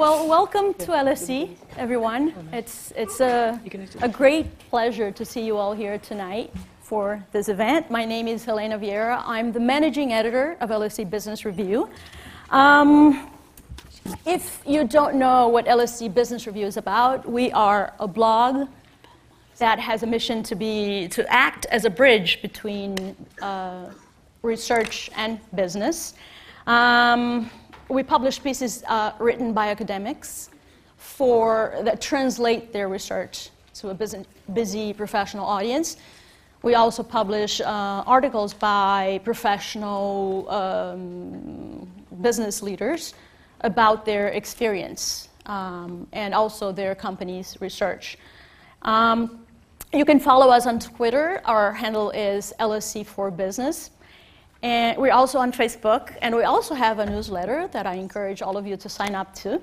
Well, welcome to LSE, everyone. It's, it's a, a great pleasure to see you all here tonight for this event. My name is Helena Vieira. I'm the managing editor of LSE Business Review. Um, if you don't know what LSE Business Review is about, we are a blog that has a mission to be to act as a bridge between uh, research and business. Um, we publish pieces uh, written by academics for that translate their research to a busy, busy professional audience. We also publish uh, articles by professional um, business leaders about their experience um, and also their company's research. Um, you can follow us on Twitter. Our handle is LSE4Business. And we're also on Facebook, and we also have a newsletter that I encourage all of you to sign up to.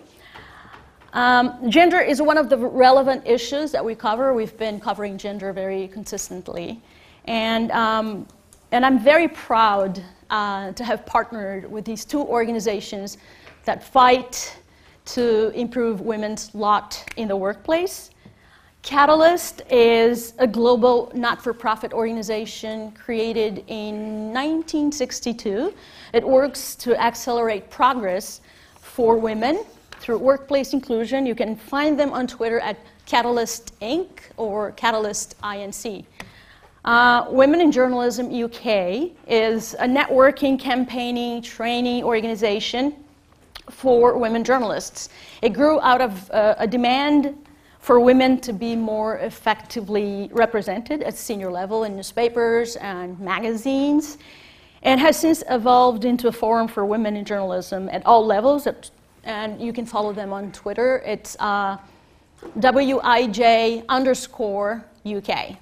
Um, gender is one of the relevant issues that we cover. We've been covering gender very consistently. And, um, and I'm very proud uh, to have partnered with these two organizations that fight to improve women's lot in the workplace. Catalyst is a global not for profit organization created in 1962. It works to accelerate progress for women through workplace inclusion. You can find them on Twitter at Catalyst Inc. or Catalyst INC. Uh, Women in Journalism UK is a networking, campaigning, training organization for women journalists. It grew out of uh, a demand for women to be more effectively represented at senior level in newspapers and magazines, and has since evolved into a forum for women in journalism at all levels. And you can follow them on Twitter. It's uh, WIJ underscore UK.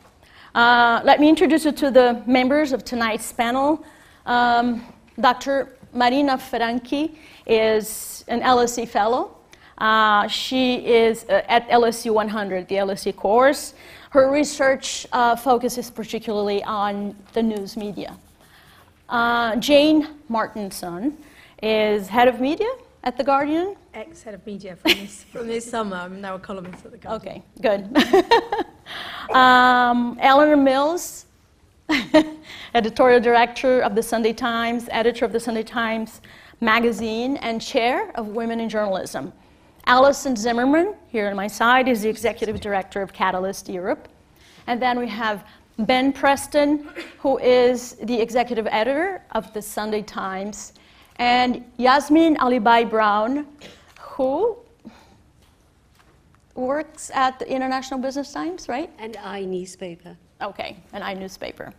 Uh, let me introduce you to the members of tonight's panel. Um, Dr. Marina Franchi is an LSE fellow. Uh, she is uh, at LSE 100, the LSE course. Her research uh, focuses particularly on the news media. Uh, Jane Martinson is head of media at The Guardian. Ex head of media from this, from this summer. I'm now a columnist at The Guardian. Okay, good. um, Eleanor Mills, editorial director of the Sunday Times, editor of the Sunday Times magazine, and chair of Women in Journalism. Alison Zimmerman, here on my side, is the executive director of Catalyst Europe. And then we have Ben Preston, who is the executive editor of the Sunday Times, and Yasmin Alibhai-Brown, who works at the International Business Times, right? And I newspaper. Okay, an I newspaper.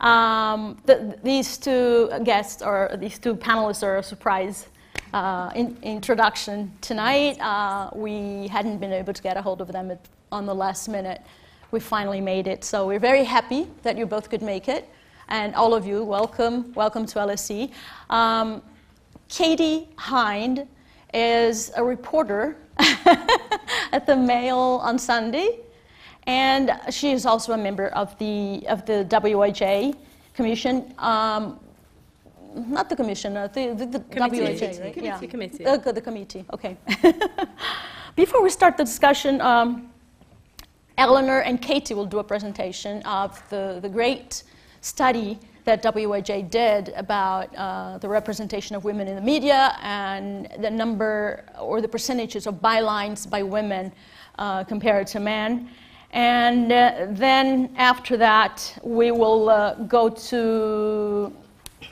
Um, the, these two guests or these two panelists are a surprise uh, in, introduction tonight. Uh, we hadn't been able to get a hold of them at, on the last minute. We finally made it, so we're very happy that you both could make it. And all of you, welcome, welcome to LSE. Um, Katie Hind is a reporter at the Mail on Sunday, and she is also a member of the of the WIJ Commission. Um, not the commission, uh, the, the, the Committee. WHA, right? Committee, committee. Uh, the committee, okay. Before we start the discussion, um, Eleanor and Katie will do a presentation of the, the great study that WIJ did about uh, the representation of women in the media and the number or the percentages of bylines by women uh, compared to men. And uh, then after that, we will uh, go to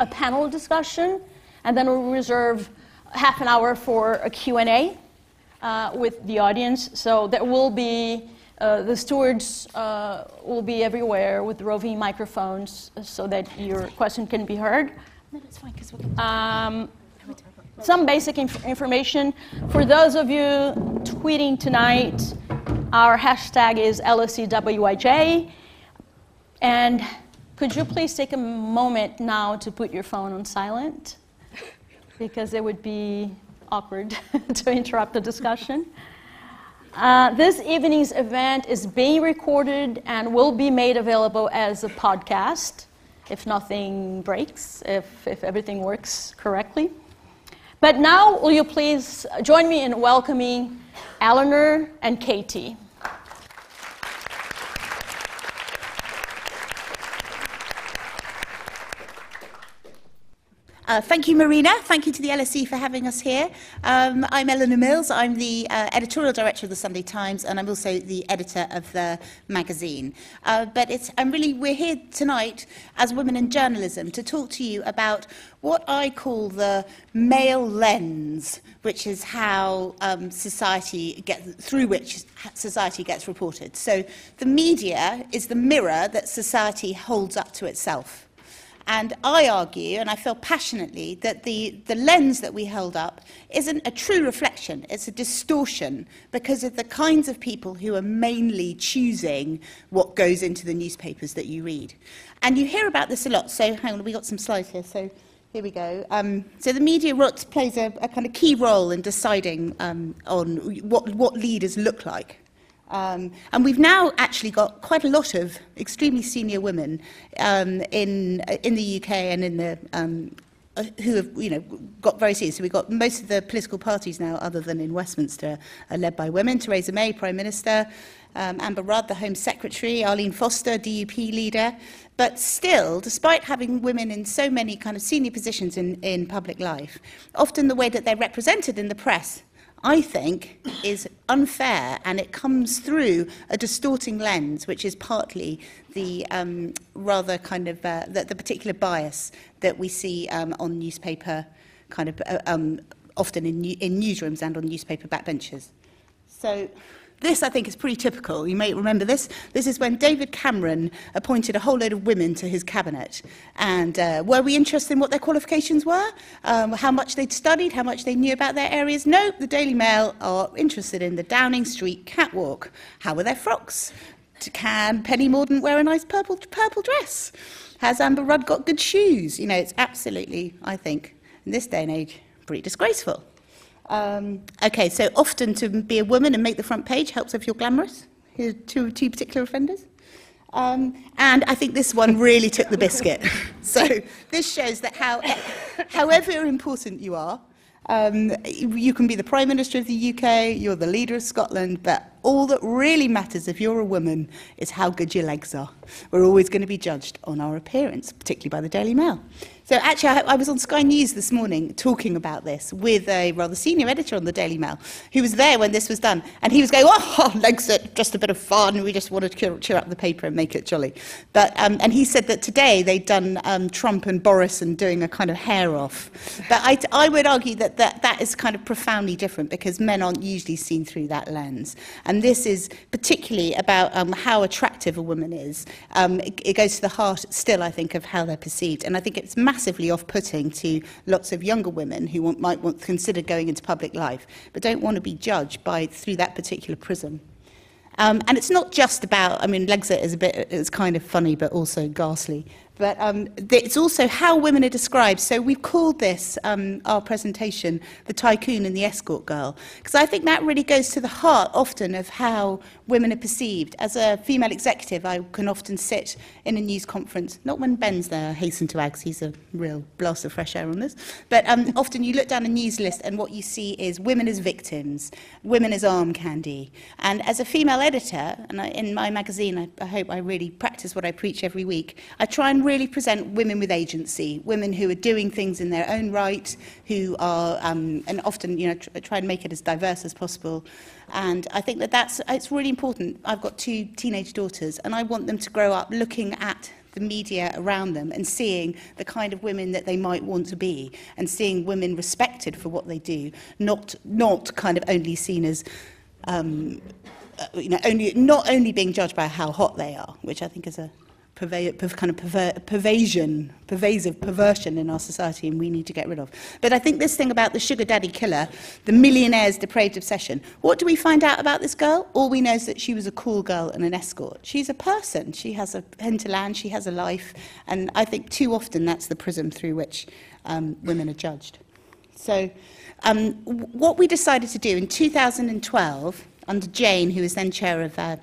a panel discussion, and then we'll reserve half an hour for a Q&A uh, with the audience. So there will be, uh, the stewards uh, will be everywhere with roving microphones so that your question can be heard. No, that's fine, because we're Um, some basic inf- information. For those of you tweeting tonight, our hashtag is LSEWIJ. And could you please take a moment now to put your phone on silent? Because it would be awkward to interrupt the discussion. Uh, this evening's event is being recorded and will be made available as a podcast if nothing breaks, if, if everything works correctly. But now, will you please join me in welcoming Eleanor and Katie? Uh, thank you, Marina. Thank you to the LSE for having us here. Um, I'm Eleanor Mills. I'm the uh, editorial director of the Sunday Times, and I'm also the editor of the magazine. Uh, but it's, I'm really, we're here tonight as women in journalism to talk to you about what I call the male lens, which is how um, society gets, through which society gets reported. So the media is the mirror that society holds up to itself. And I argue, and I feel passionately, that the, the lens that we held up isn't a true reflection, it's a distortion because of the kinds of people who are mainly choosing what goes into the newspapers that you read. And you hear about this a lot. So, hang on, we got some slides here. So, here we go. Um, so the media rut plays a, a kind of key role in deciding um, on what, what leaders look like. Um, and we've now actually got quite a lot of extremely senior women um, in, in the UK and in the um, uh, who have you know got very serious. So we've got most of the political parties now, other than in Westminster, are led by women. Theresa May, Prime Minister, um, Amber Rudd, the Home Secretary, Arlene Foster, DUP leader. But still, despite having women in so many kind of senior positions in, in public life, often the way that they're represented in the press I think, is unfair and it comes through a distorting lens, which is partly the um, rather kind of uh, the, the particular bias that we see um, on newspaper, kind of uh, um, often in, in newsrooms and on newspaper backbenches. So This, I think, is pretty typical. You may remember this. This is when David Cameron appointed a whole load of women to his cabinet. And uh, were we interested in what their qualifications were? Um, how much they'd studied? How much they knew about their areas? No, the Daily Mail are interested in the Downing Street catwalk. How were their frocks? Can Penny Mordaunt wear a nice purple, purple dress? Has Amber Rudd got good shoes? You know, it's absolutely, I think, in this day and age, pretty disgraceful. Um, okay, so often to be a woman and make the front page helps if you're glamorous. Here are two, two particular offenders. Um, and I think this one really took the biscuit. so this shows that how, however important you are, um, you can be the Prime Minister of the UK, you're the leader of Scotland, but all that really matters if you're a woman is how good your legs are. We're always going to be judged on our appearance, particularly by the Daily Mail. So actually, I, I was on Sky News this morning talking about this with a rather senior editor on the Daily Mail who was there when this was done. And he was going, oh, legs are just a bit of fun. We just want to cheer, cheer up the paper and make it jolly. But, um, and he said that today they'd done um, Trump and Boris and doing a kind of hair off. But I, I would argue that, that that is kind of profoundly different because men aren't usually seen through that lens. And this is particularly about um, how attractive a woman is. Um, it, it goes to the heart still, I think, of how they're perceived. And I think it's massive massively off-putting to lots of younger women who want, might want consider going into public life, but don't want to be judged by through that particular prism. Um, and it's not just about, I mean, Legs-it is a bit, it's kind of funny, but also ghastly. But um, it's also how women are described. So we've called this, um, our presentation, the tycoon and the escort girl. Because I think that really goes to the heart often of how women are perceived. As a female executive, I can often sit in a news conference, not when Ben's there, I hasten to add, he's a real blast of fresh air on this, but um, often you look down a news list and what you see is women as victims, women as arm candy. And as a female editor, and I, in my magazine, I, I hope I really practice what I preach every week, I try and really present women with agency, women who are doing things in their own right, who are, um, and often, you know, tr try and make it as diverse as possible. And I think that that's, it's really important. I've got two teenage daughters, and I want them to grow up looking at the media around them and seeing the kind of women that they might want to be and seeing women respected for what they do, not, not kind of only seen as um, uh, you know, only, not only being judged by how hot they are, which I think is a perva kind of perver pervasion, pervasive perversion in our society and we need to get rid of. But I think this thing about the sugar daddy killer, the millionaire's depraved obsession, what do we find out about this girl? All we know is that she was a cool girl and an escort. She's a person. She has a hinterland, she has a life, and I think too often that's the prism through which um, women are judged. So um, what we decided to do in 2012, under Jane, who was then chair of uh,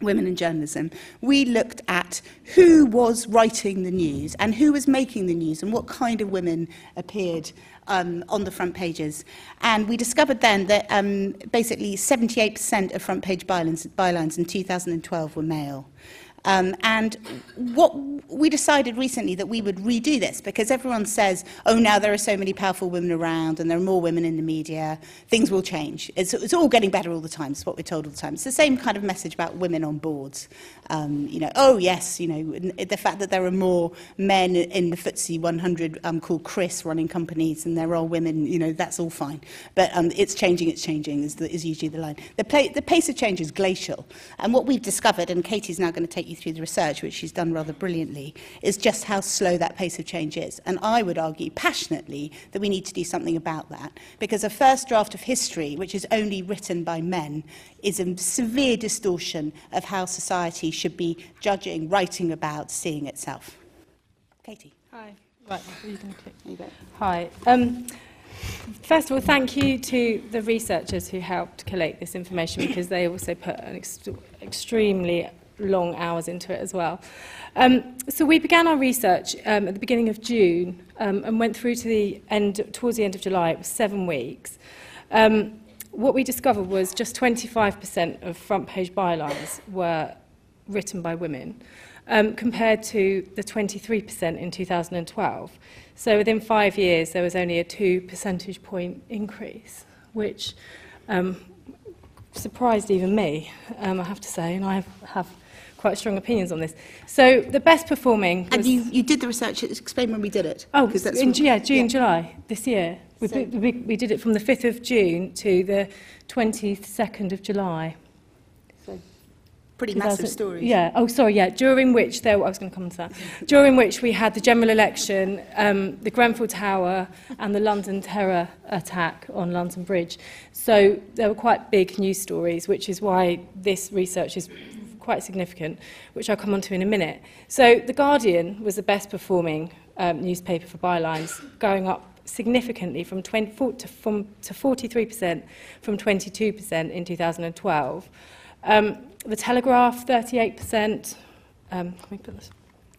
women in journalism, we looked at who was writing the news and who was making the news and what kind of women appeared um, on the front pages. And we discovered then that um, basically 78% of front page bylines, bylines in 2012 were male. Um, and what we decided recently that we would redo this because everyone says, oh, now there are so many powerful women around and there are more women in the media, things will change. It's, it's all getting better all the time, is what we're told all the time. It's the same kind of message about women on boards. Um, you know, oh, yes, you know, the fact that there are more men in the FTSE 100 um, called Chris running companies and there are women, you know, that's all fine. But um, it's changing, it's changing is, the, is usually the line. The, play, the pace of change is glacial. And what we've discovered, and Katie's now going to take you through the research, which she's done rather brilliantly, is just how slow that pace of change is. And I would argue passionately that we need to do something about that, because a first draft of history, which is only written by men, is a severe distortion of how society should be judging, writing about, seeing itself. Katie. Hi. Right, you click? You. Hi. Um, first of all, thank you to the researchers who helped collate this information because they also put an ex extremely long hours into it as well. Um, so we began our research um, at the beginning of June um, and went through to the end, towards the end of July. It was seven weeks. Um, what we discovered was just 25% of front page bylines were written by women, um, compared to the 23% in 2012. So within five years, there was only a two percentage point increase, which um, surprised even me, um, I have to say, and I have, have quite strong opinions on this. So the best performing was... And you, you did the research, explain when we did it. Oh, that's in, yeah, June, yeah. July this year. We, So- we, we did it from the 5th of June to the 22nd of July. So Pretty massive 2000 stories. Yeah. Oh, sorry. Yeah. During which there, I was going to come to that. During which we had the general election, um, the Grenfell Tower, and the London terror attack on London Bridge. So there were quite big news stories, which is why this research is quite significant, which I'll come on to in a minute. So the Guardian was the best performing um, newspaper for bylines, going up significantly from 24 to, from, to 43% from 22% in 2012. Um, the Telegraph, 38%. Um, can we put this?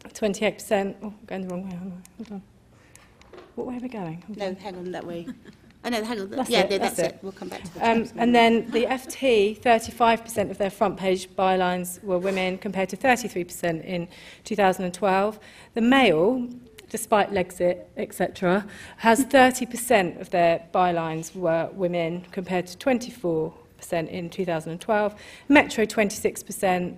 28%. Oh, I'm going the wrong way, aren't I? Hold on. What way are we going? Hold on. No, hang on that way. Oh, no, hang on. That's yeah, it, no, that's that's, it. it. We'll come back to the Um, and then the FT, 35% of their front page bylines were women compared to 33% in 2012. The Mail, despite Legs-it, etc., has 30% of their bylines were women compared to 24% in 2012. Metro, 26%.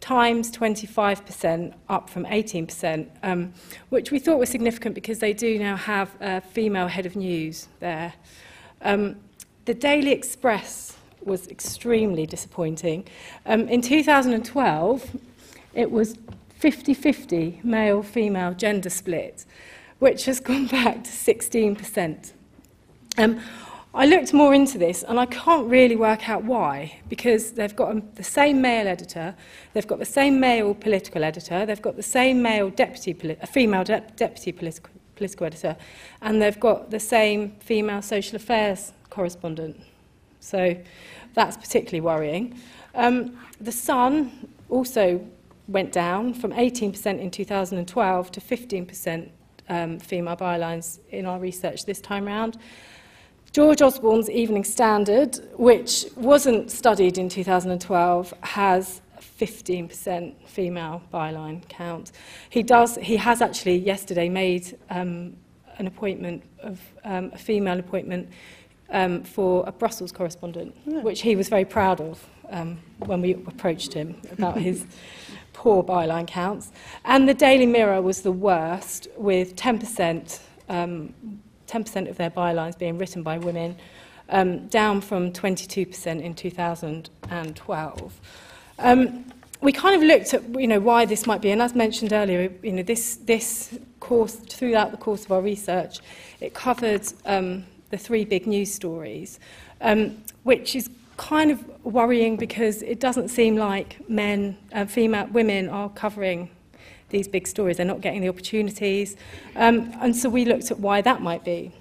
times 25%, up from 18%, um, which we thought was significant because they do now have a female head of news there. Um, the Daily Express was extremely disappointing. Um, in 2012, it was 50-50 male-female gender split, which has gone back to 16%. Um, I looked more into this and I can't really work out why, because they've got the same male editor, they've got the same male political editor, they've got the same male deputy, a female de- deputy political, political editor, and they've got the same female social affairs correspondent. So that's particularly worrying. Um, the Sun also went down from 18% in 2012 to 15% um, female bylines in our research this time round. George Osborne's Evening Standard, which wasn't studied in 2012, has 15% female byline count. He does. He has actually yesterday made um, an appointment of um, a female appointment um, for a Brussels correspondent, which he was very proud of um, when we approached him about his poor byline counts. And the Daily Mirror was the worst, with 10%. Um, 10% of their bylines being written by women, um, down from 22% in 2012. Um, we kind of looked at you know why this might be, and as mentioned earlier, you know this this course throughout the course of our research, it covered um, the three big news stories, um, which is kind of worrying because it doesn't seem like men, uh, female women are covering these big stories. They're not getting the opportunities. Um, and so we looked at why that might be.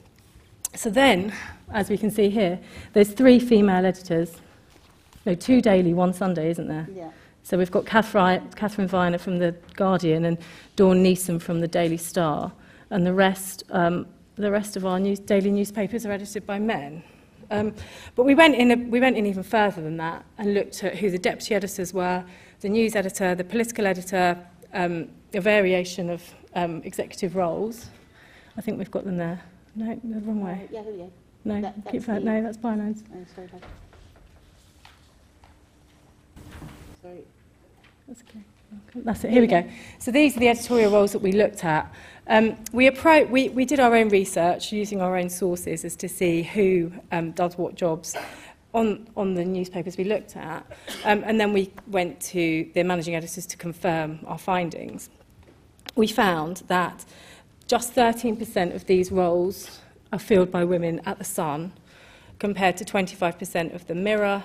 So then, as we can see here, there's three female editors. No, two daily, one Sunday, isn't there? Yeah. So we've got Katharine, Viner from The Guardian and Dawn Neesom from The Daily Star, and the rest, um, the rest of our news, daily newspapers are edited by men. Um, but we went, in a, we went in even further than that and looked at who the deputy editors were, the news editor, the political editor, um, a variation of um, executive roles. I think we've got them there. No, the wrong way. Yeah, here we go. No, That- keep that. No, that's bylines. Oh, sorry. Sorry. That's okay. That's it. Here we go. So these are the editorial roles that we looked at. Um, we, appro- we, we did our own research using our own sources as to see who um, does what jobs on, on the newspapers we looked at. Um, and then we went to the managing editors to confirm our findings. We found that just 13% of these roles are filled by women at The Sun, compared to 25% of The Mirror,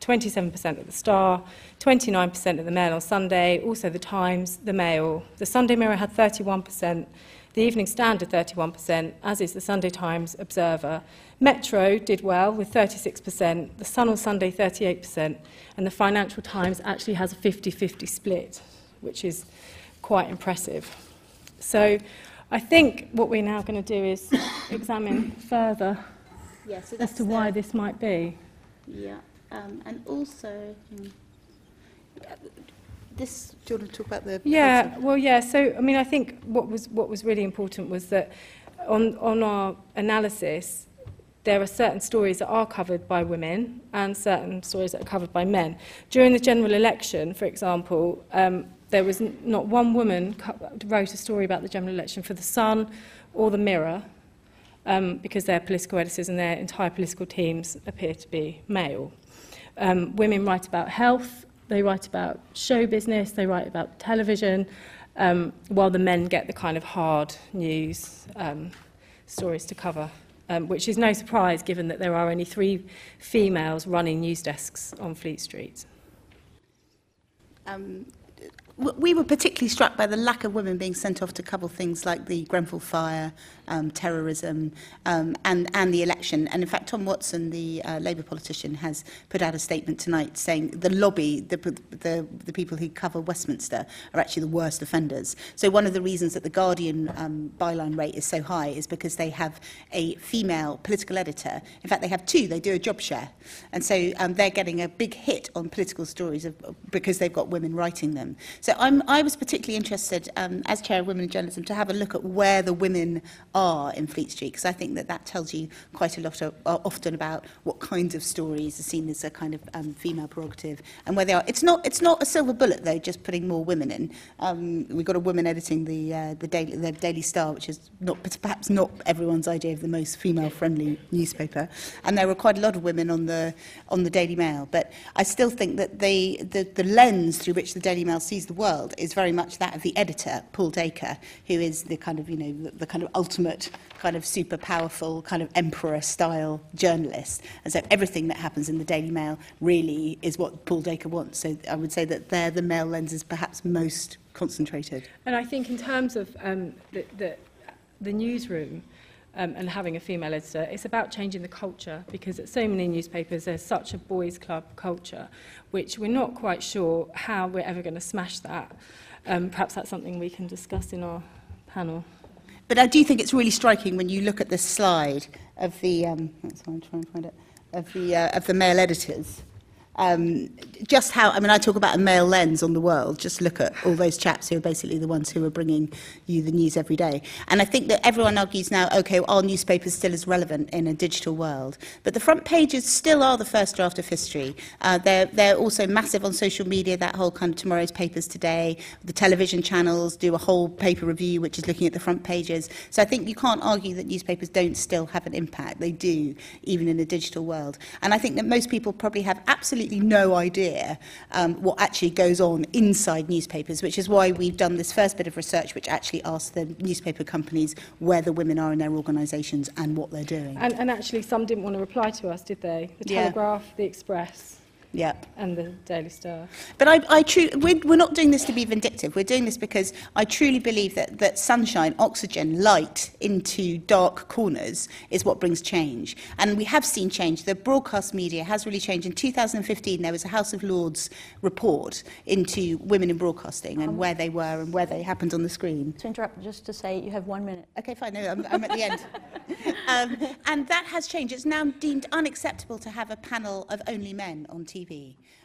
27% of The Star, 29% of The Mail on Sunday, also The Times, The Mail. The Sunday Mirror had 31%, the Evening Standard 31%, as is the Sunday Times Observer. Metro did well with 36%, The Sun on Sunday 38%, and the Financial Times actually has a 50-50 split, which is quite impressive. So I think what we're now going to do is examine further Yeah, so as to why the- this might be. Yeah, um, and also, hmm, this, do you want to talk about the... Yeah, well, yeah. So, I mean, I think what was what was really important was that on on our analysis, there are certain stories that are covered by women and certain stories that are covered by men. During the general election, for example, um, there was n- not one woman co- wrote a story about the general election for the Sun or the Mirror, um, because their political editors and their entire political teams appear to be male. Um, women write about health, they write about show business, they write about television, um, while the men get the kind of hard news um, stories to cover, um, which is no surprise given that there are only three females running news desks on Fleet Street. Um, we were particularly struck by the lack of women being sent off to cover things like the Grenfell fire, um, terrorism, um, and, and the election. And in fact, Tom Watson, the uh, Labour politician, has put out a statement tonight saying the lobby, the, the, the people who cover Westminster, are actually the worst offenders. So one of the reasons that the Guardian um, byline rate is so high is because they have a female political editor. In fact, they have two. They do a job share, and so um, they're getting a big hit on political stories of, because they've got women writing them. So I'm, I was particularly interested, um, as chair of Women in Journalism, to have a look at where the women are in Fleet Street, because I think that that tells you quite a lot of, uh, often about what kinds of stories are seen as a kind of um, female prerogative and where they are. It's not, it's not a silver bullet, though, just putting more women in. Um, we've got a woman editing the, uh, the, Daily, the Daily Star, which is not, perhaps not everyone's idea of the most female-friendly newspaper. And there were quite a lot of women on the, on the Daily Mail. But I still think that they, the, the lens through which the Daily Mail sees the world is very much that of the editor, Paul Dacre, who is the kind of, you know, the, the kind of ultimate kind of super powerful kind of emperor style journalist. And so everything that happens in the Daily Mail really is what Paul Dacre wants. So I would say that there the Mail lens is perhaps most concentrated. And I think in terms of um, the, the, the newsroom, um, and having a female editor. It's about changing the culture because at so many newspapers there's such a boys club culture, which we're not quite sure how we're ever going to smash that. Um, perhaps that's something we can discuss in our panel. But I do think it's really striking when you look at the slide of the um, that's why I'm trying to find it of the uh, of the male editors. Um, just how, I mean, I talk about a male lens on the world. Just look at all those chaps who are basically the ones who are bringing you the news every day. And I think that everyone argues now, okay, well, our newspaper still is relevant in a digital world? But the front pages still are the first draft of history. Uh, they're, they're also massive on social media, that whole kind of tomorrow's papers today. The television channels do a whole paper review, which is looking at the front pages. So I think you can't argue that newspapers don't still have an impact. They do, even in a digital world. And I think that most people probably have absolutely absolutely no idea um, what actually goes on inside newspapers, which is why we've done this first bit of research, which actually asks the newspaper companies where the women are in their organisations and what they're doing. And, and actually, some didn't want to reply to us, did they? The Telegraph, yeah. The Express. Yep. and the Daily Star. But I, I tru- we're, we're not doing this to be vindictive. We're doing this because I truly believe that, that sunshine, oxygen, light into dark corners is what brings change. And we have seen change. The broadcast media has really changed. In 2015, there was a House of Lords report into women in broadcasting and where they were and where they happened on the screen. To interrupt, just to say, you have one minute. Okay, fine. No, I'm, I'm at the end. um, and that has changed. It's now deemed unacceptable to have a panel of only men on TV.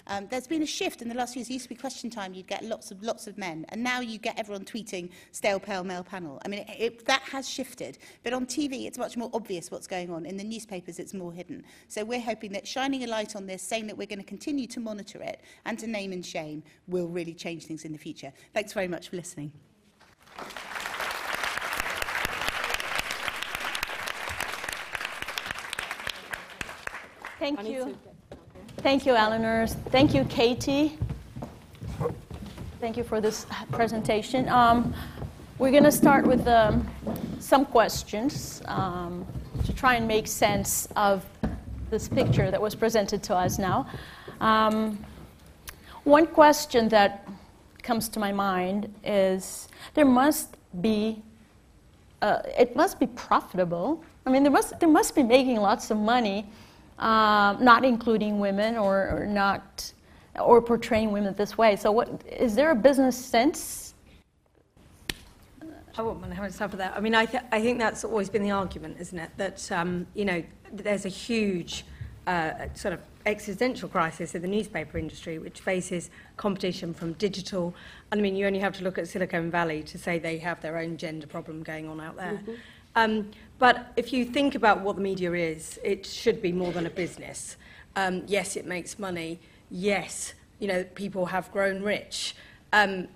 Um, there's been a shift in the last few years. It used to be question time, you'd get lots of lots of men, and now you get everyone tweeting stale pale male panel. I mean, it, it, that has shifted. But on TV, it's much more obvious what's going on. In the newspapers, it's more hidden. So we're hoping that shining a light on this, saying that we're going to continue to monitor it and to name and shame, will really change things in the future. Thanks very much for listening. Thank you. Thank you, Eleanor. Thank you, Katie. Thank you for this presentation. Um, we're going to start with um, some questions um, to try and make sense of this picture that was presented to us now. Um, one question that comes to my mind is there must be uh, it must be profitable. I mean, there must, there must be making lots of money, um, not including women or, or not, or portraying women this way. So, what is there a business sense? I wouldn't want to have a start for that. I mean, I, th- I think that's always been the argument, isn't it? That, um, you know, there's a huge uh, sort of existential crisis in the newspaper industry, which faces competition from digital. And I mean, you only have to look at Silicon Valley to say they have their own gender problem going on out there. Mm-hmm. Um, but if you think about what the media is, it should be more than a business. Um, yes, it makes money. Yes, you know, people have grown rich. Um,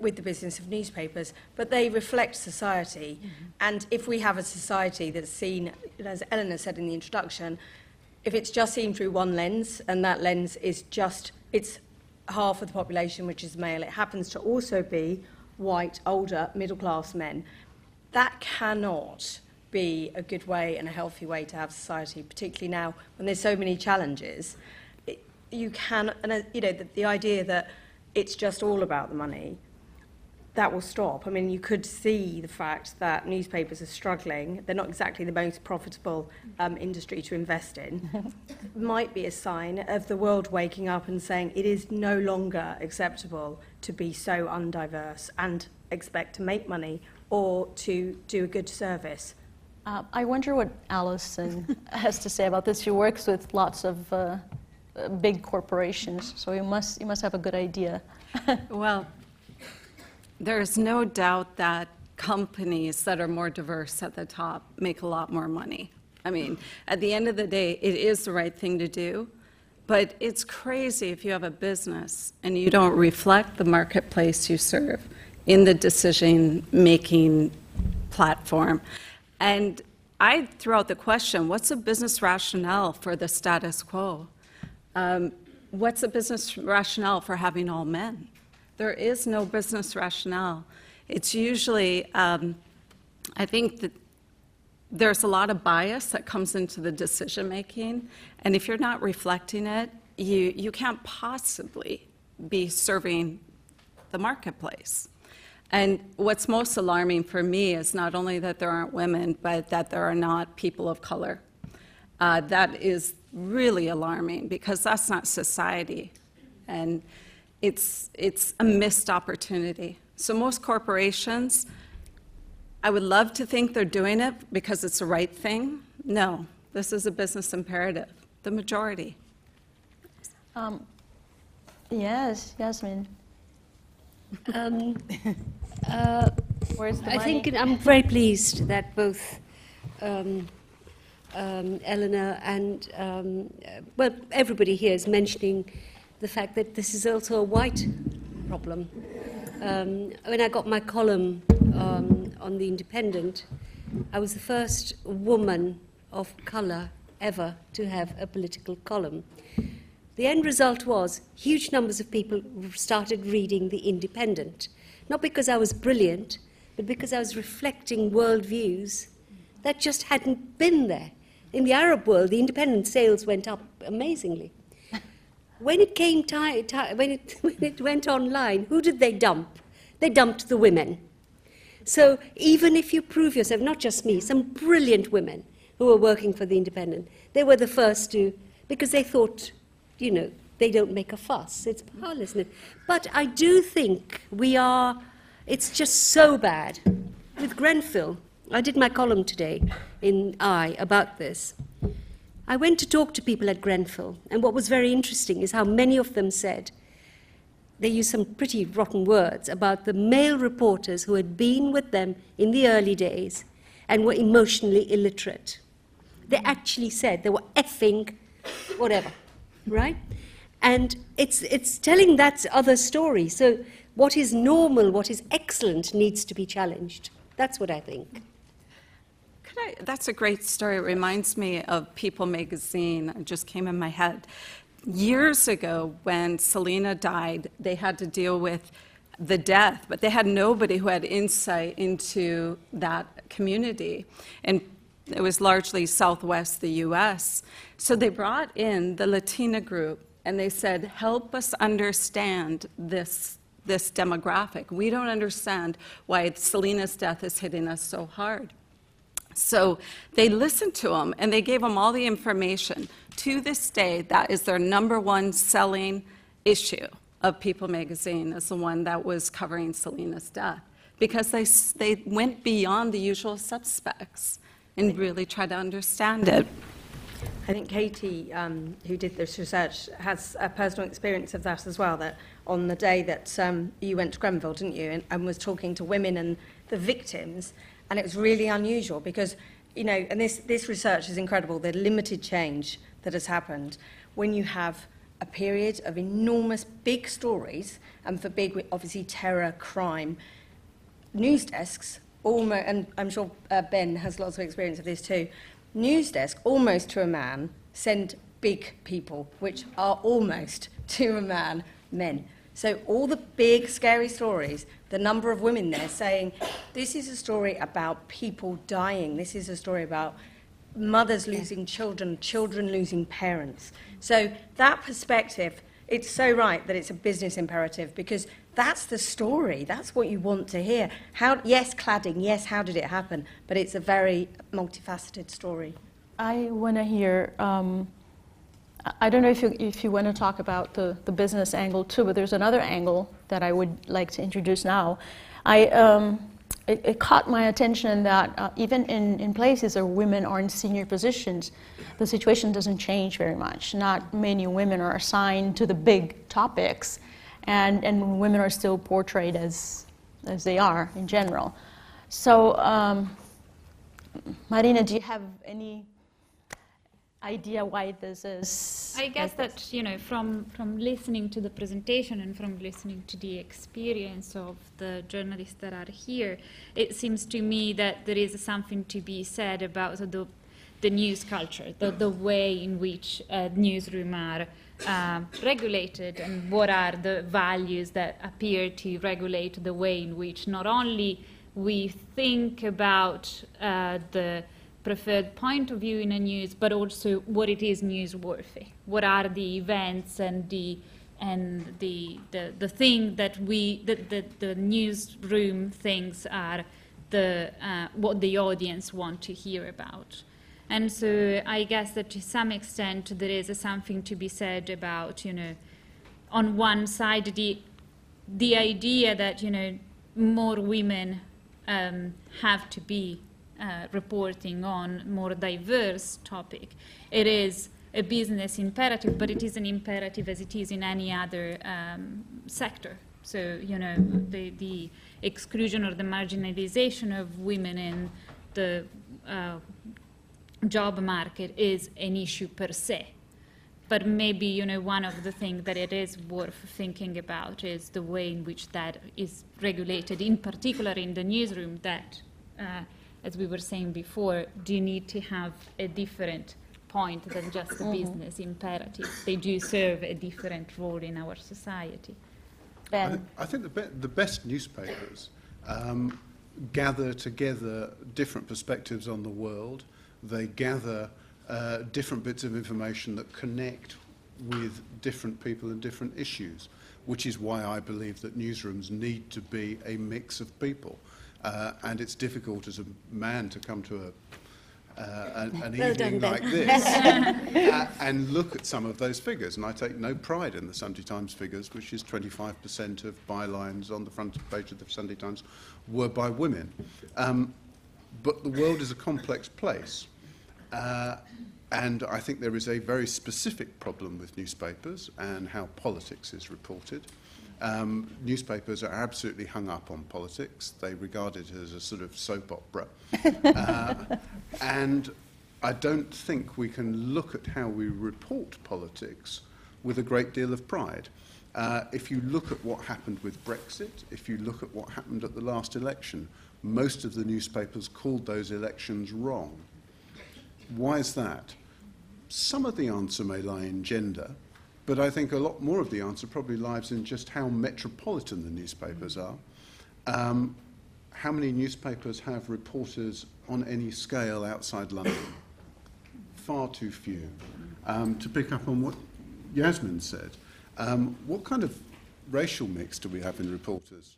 with the business of newspapers, but they reflect society. Mm-hmm. And if we have a society that's seen, as Eleanor said in the introduction, if it's just seen through one lens, and that lens is just, it's half of the population, which is male, it happens to also be white, older, middle class men, that cannot be a good way and a healthy way to have society, particularly now when there's so many challenges. It, you can, and uh, you know, the, the idea that it's just all about the money that will stop. I mean, you could see the fact that newspapers are struggling. They're not exactly the most profitable um, industry to invest in. Might be a sign of the world waking up and saying it is no longer acceptable to be so undiverse and expect to make money or to do a good service. Uh, I wonder what Alison has to say about this. She works with lots of uh, uh big corporations, so you must, you must have a good idea. well, there's no doubt that companies that are more diverse at the top make a lot more money. I mean, at the end of the day, it is the right thing to do. But it's crazy if you have a business and you don't reflect the marketplace you serve in the decision making platform. And I throw out the question what's the business rationale for the status quo? Um, what's the business rationale for having all men? There is no business rationale. It's usually, um, I think that there's a lot of bias that comes into the decision making, and if you're not reflecting it, you, you can't possibly be serving the marketplace. And what's most alarming for me is not only that there aren't women, but that there are not people of color. Uh, that is really alarming because that's not society. And it's, it's a missed opportunity. So most corporations, I would love to think they're doing it because it's the right thing. No, this is a business imperative. The majority. Um, yes, Yasmin. Um, uh, Where's the I money? think I'm very pleased that both um, um, Eleanor and um, uh, well everybody here is mentioning the fact that this is also a white problem. Um, when I got my column um, on The Independent, I was the first woman of colour ever to have a political column. The end result was huge numbers of people started reading The Independent, not because I was brilliant, but because I was reflecting worldviews that just hadn't been there. In the Arab world, the independent sales went up amazingly. when it came time, ti when, it, when it went online, who did they dump? They dumped the women. So even if you prove yourself, not just me, some brilliant women who were working for the Independent, they were the first to, because they thought, you know, they don't make a fuss. It's powerless, isn't it? But I do think we are, it's just so bad. With Grenfell, I did my column today in I about this. I went to talk to people at Grenfell, and what was very interesting is how many of them said, they used some pretty rotten words about the male reporters who had been with them in the early days and were emotionally illiterate. They actually said they were effing whatever, right? And it's, it's telling that other story. So, what is normal, what is excellent, needs to be challenged. That's what I think. I, that's a great story. It reminds me of People magazine. It just came in my head. Years ago, when Selena died, they had to deal with the death, but they had nobody who had insight into that community. And it was largely Southwest, the US. So they brought in the Latina group and they said, help us understand this, this demographic. We don't understand why Selena's death is hitting us so hard. So they listened to them and they gave them all the information. To this day, that is their number one selling issue of People magazine, is the one that was covering Selena's death. Because they, they went beyond the usual suspects and really try to understand it. I think Katie, um, who did this research, has a personal experience of that as well. That on the day that um, you went to Grenfell, didn't you, and, and was talking to women and the victims, and it was really unusual because, you know, and this, this research is incredible, the limited change that has happened when you have a period of enormous big stories, and for big, obviously, terror, crime, news desks, almost, and I'm sure uh, Ben has lots of experience of this too, news desk, almost to a man, send big people, which are almost to a man, men. So all the big, scary stories, the number of women there saying, this is a story about people dying. This is a story about mothers losing children, children losing parents. So that perspective, it's so right that it's a business imperative because that's the story. That's what you want to hear. How, yes, cladding, yes, how did it happen? But it's a very multifaceted story. I want to hear um, I don't know if you, if you want to talk about the, the business angle too, but there's another angle that I would like to introduce now. I, um, it, it, caught my attention that uh, even in, in places where women are in senior positions, the situation doesn't change very much. Not many women are assigned to the big topics, and, and women are still portrayed as, as they are in general. So, um, Marina, do you have any idea why this is. I guess like that you know from from listening to the presentation and from listening to the experience of the journalists that are here, it seems to me that there is something to be said about the the news culture, the the way in which uh, newsroom are. Uh, regulated and what are the values that appear to regulate the way in which not only we think about uh, the preferred point of view in a news, but also what it is newsworthy. What are the events and the and the the, the thing that we the, the, the newsroom thinks are the uh, what the audience want to hear about. And so I guess that to some extent there is something to be said about, you know, on one side the the idea that, you know, more women um, have to be uh, reporting on more diverse topic. It is a business imperative, but it is an imperative as it is in any other um, sector. So, you know, the, the exclusion or the marginalization of women in the uh, job market is an issue per se. But maybe, you know, one of the things that it is worth thinking about is the way in which that is regulated, in particular in the newsroom, that uh, as we were saying before, do you need to have a different point than just a mm-hmm. business imperative. They do serve a different role in our society. Ben? I, I think the, be- the best newspapers um, gather together different perspectives on the world. They gather uh, different bits of information that connect with different people and different issues, which is why I believe that newsrooms need to be a mix of people. Uh, and it's difficult as a man to come to a uh, an, an Well evening done, like this uh, and look at some of those figures. And I take no pride in the Sunday Times figures, which is 25% of bylines on the front page of the Sunday Times were by women. Um, but the world is a complex place. Uh, and I think there is a very specific problem with newspapers and how politics is reported. Um, newspapers are absolutely hung up on politics. They regard it as a sort of soap opera. Uh, and I don't think we can look at how we report politics with a great deal of pride. Uh, if you look at what happened with Brexit, if you look at what happened at the last election, most of the newspapers called those elections wrong. Why is that? Some of the answer may lie in gender, but I think a lot more of the answer probably lies in just how metropolitan the newspapers are. Um, how many newspapers have reporters on any scale outside London? Far too few. Um, to pick up on what Yasmin said, um, what kind of racial mix do we have in reporters?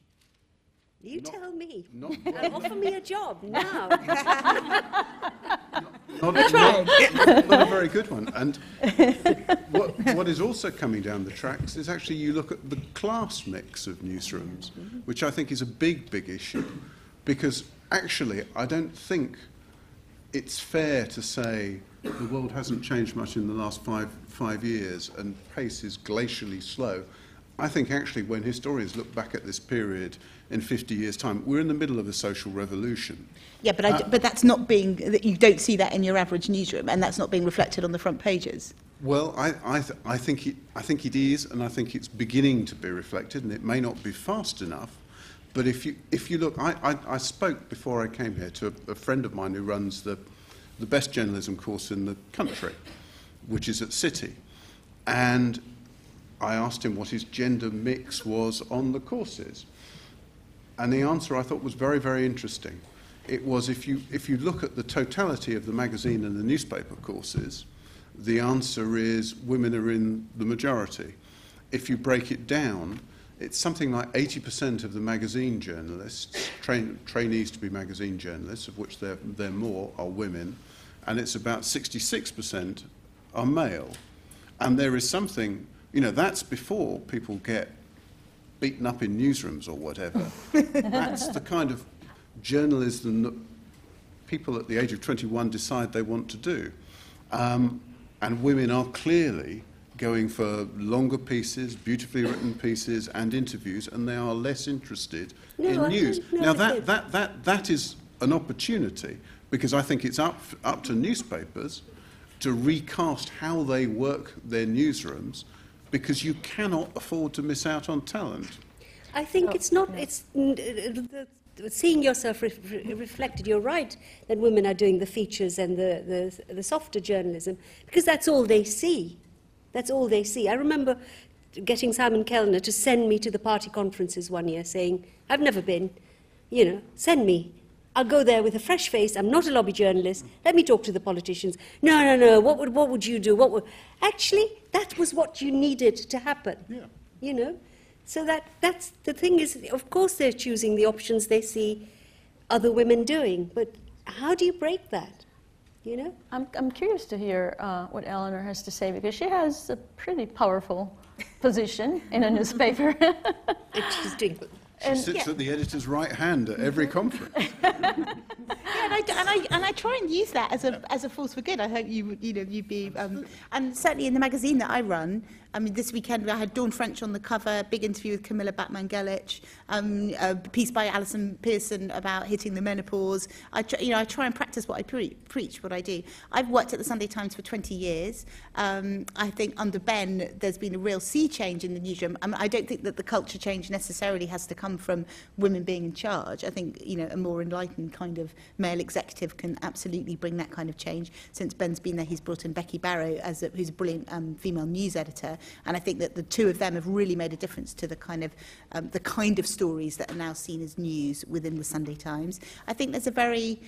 You Not- tell me. Not, And offer me a job now. not, not, not, not a very good one. And what, what is also coming down the tracks is actually you look at the class mix of newsrooms, which I think is a big, big issue. Because actually, I don't think it's fair to say the world hasn't changed much in the last five, five years and pace is glacially slow. I think actually, when historians look back at this period in 50 years' time, we're in the middle of a social revolution. Yeah, but, I d uh, but that's not being, that you don't see that in your average newsroom, and that's not being reflected on the front pages. Well, I, I, th- I, think it, I think it is, and I think it's beginning to be reflected, and it may not be fast enough. But if you, if you look, I, I, I spoke before I came here to a, a friend of mine who runs the, the best journalism course in the country, which is at City. And I asked him what his gender mix was on the courses. And the answer I thought was very, very interesting. It was if you, if you look at the totality of the magazine and the newspaper courses, the answer is women are in the majority. If you break it down, it's something like 80% of the magazine journalists, train, trainees to be magazine journalists, of which there are more, are women, and it's about 66% are male. And there is something, you know, that's before people get beaten up in newsrooms or whatever. That's the kind of journalism that people at the age of 21 decide they want to do. Um, and women are clearly going for longer pieces, beautifully written pieces, and interviews, and they are less interested No, in I news. no, now, that, that, that, that is an opportunity because I think it's up, up to newspapers to recast how they work their newsrooms because you cannot afford to miss out on talent. I think oh, it's not, it's the, the, seeing yourself re- re- reflected. You're right that women are doing the features and the, the, the softer journalism because that's all they see. That's all they see. I remember getting Simon Kelner to send me to the party conferences one year saying, I've never been, you know, send me. I'll go there with a fresh face. I'm not a lobby journalist. Let me talk to the politicians. No, no, no. What would, what would you do? What would... Actually, that was what you needed to happen. Yeah. You know? So that, that's the thing is, of course, they're choosing the options they see other women doing. But how do you break that? You know? I'm, I'm curious to hear uh, what Eleanor has to say because she has a pretty powerful position in a newspaper. And she's doing. She sits at the editor's right hand at every conference. Yeah, and I, and I, and I try and use that as a, as a force for good. I hope you, you know, you'd be, um, and certainly in the magazine that I run, I mean, this weekend I had Dawn French on the cover, big interview with Camila Batmanghelidjh, um, a piece by Allison Pearson about hitting the menopause. I, tr- you know, I try and practice what I pre- preach, what I do. I've worked at the Sunday Times for 20 years. Um, I think under Ben, there's been a real sea change in the newsroom. I, mean, I don't think that the culture change necessarily has to come from women being in charge. I think, you know, a more enlightened kind of male executive can absolutely bring that kind of change. Since Ben's been there, he's brought in Becky Barrow, as a, who's a brilliant um, female news editor, and I think that the two of them have really made a difference to the kind of um, the kind of stories that are now seen as news within the Sunday Times. I think there's a very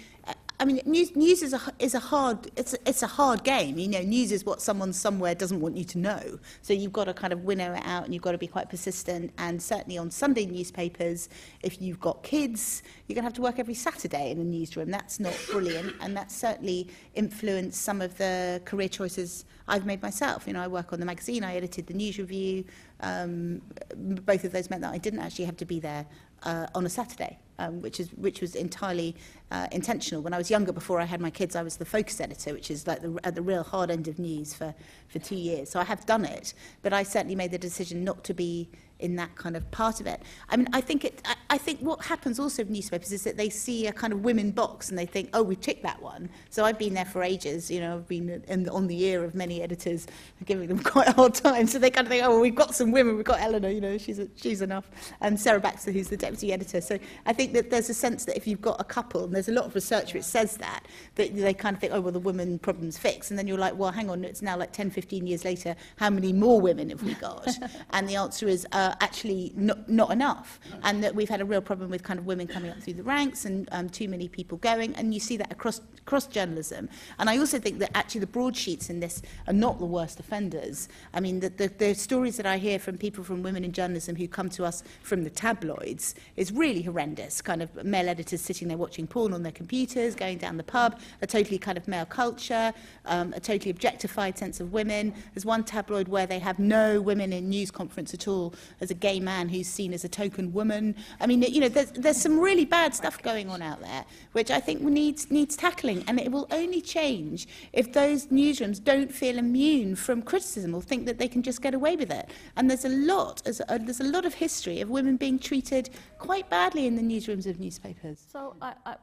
I mean, news, news is a is a hard it's a, it's a hard game. You know, news is what someone somewhere doesn't want you to know. So you've got to kind of winnow it out, and you've got to be quite persistent. And certainly on Sunday newspapers, if you've got kids, you're going to have to work every Saturday in a newsroom. That's not brilliant, and that's certainly influenced some of the career choices I've made myself. You know, I work on the magazine, I edited the news review. Um, both of those meant that I didn't actually have to be there uh, on a Saturday, um, which is which was entirely uh, intentional. When I was younger, before I had my kids, I was the focus editor, which is like the, at the real hard end of news for for two years. So I have done it, but I certainly made the decision not to be in that kind of part of it. I mean, I think it. I, I think what happens also with newspapers is that they see a kind of women box and they think, oh, we've ticked that one. So I've been there for ages. You know, I've been in, on the ear of many editors, giving them quite a hard time. So they kind of think, oh, well, we've got some women. We've got Eleanor. You know, she's she's enough. And Sarah Baxter, who's the deputy editor. So I think that there's a sense that if you've got a couple, and there's a lot of research which says that, that they kind of think, oh, well, the woman problem's fixed. And then you're like, well, hang on, it's now like 10, 15 years later. How many more women have we got? and the answer is uh, actually not, not enough. And that we've had a real problem with kind of women coming up through the ranks and um, too many people going. And you see that across, across journalism. And I also think that actually the broadsheets in this are not the worst offenders. I mean, the, the, the stories that I hear from people from women in journalism who come to us from the tabloids is really horrendous. Kind of male editors sitting there watching porn on their computers, going down the pub, a totally kind of male culture, um, a totally objectified sense of women. There's one tabloid where they have no women in news conference at all as a gay man who's seen as a token woman. I mean, you know, there's, there's some really bad stuff going on out there, which I think needs, needs tackling. And it will only change if those newsrooms don't feel immune from criticism or think that they can just get away with it. And there's a lot, a, uh, there's a lot of history of women being treated quite badly in the newsrooms of newspapers. So I, I,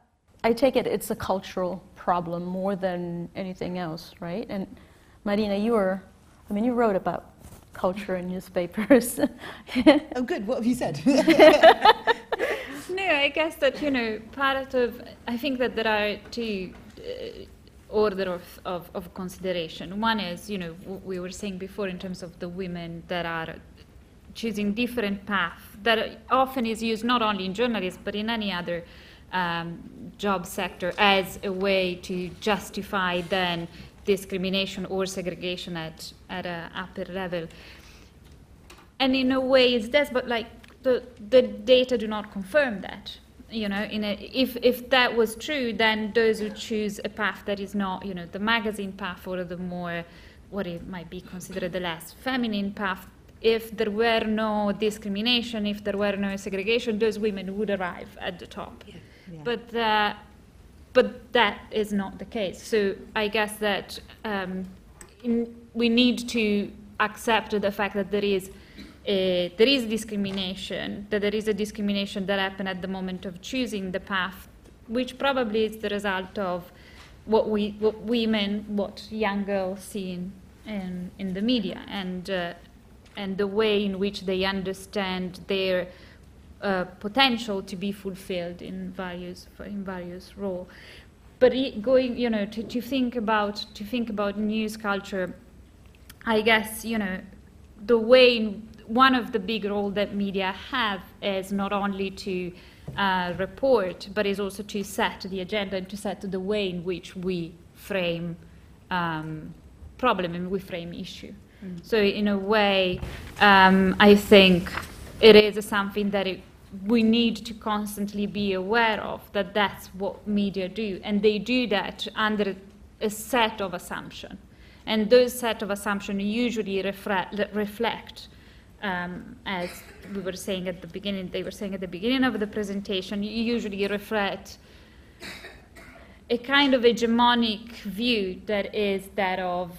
I take it it's a cultural problem more than anything else, right? And Marina, you were, I mean, you wrote about culture and newspapers. Oh, good. What have you said? No, I guess that you know part of I think that there are two uh, order of, of, of consideration. One is you know w- we were saying before in terms of the women that are choosing different path that often is used not only in journalism but in any other um, job sector as a way to justify then discrimination or segregation at at a upper level. And in a way, it's that, but like the the data do not confirm that. You know, in a, if if that was true, then those who choose a path that is not, you know, the magazine path or the more what it might be considered the less feminine path, if there were no discrimination, if there were no segregation, those women would arrive at the top. But uh, but that is not the case. So I guess that um, in, we need to accept the fact that there is a, there is discrimination, that there is a discrimination that happened at the moment of choosing the path, which probably is the result of what we, what women, what young girls see in, in, in the media, and uh, and the way in which they understand their uh, potential to be fulfilled in various in various roles. But going, you know, to, to think about to think about news culture, I guess you know, the way in, one of the big role that media have is not only to uh, report, but is also to set the agenda and to set the way in which we frame um, problem and we frame issue. So in a way, um, I think it is something that it, we need to constantly be aware of that that's what media do, and they do that under a set of assumption, and those set of assumptions usually reflect, reflect um, as we were saying at the beginning, they were saying at the beginning of the presentation, usually reflect a kind of hegemonic view that is that of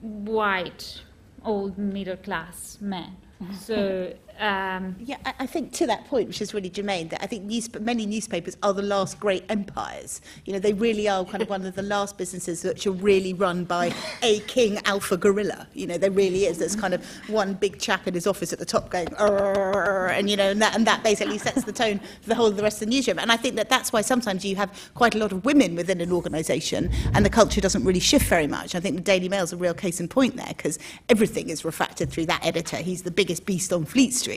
white, old middle class men. So, um, Yeah, I, I think to that point, which is really germane, that I think news, many newspapers are the last great empires. You know, they really are kind of one of the last businesses that are really run by a king alpha gorilla. You know, there really is. There's kind of one big chap in his office at the top going, and you know, and that, and that basically sets the tone for the whole of the rest of the newsroom. And I think that that's why sometimes you have quite a lot of women within an organisation, and the culture doesn't really shift very much. I think the Daily Mail's a real case in point there, because everything is refracted through that editor. He's the biggest beast on Fleet Street,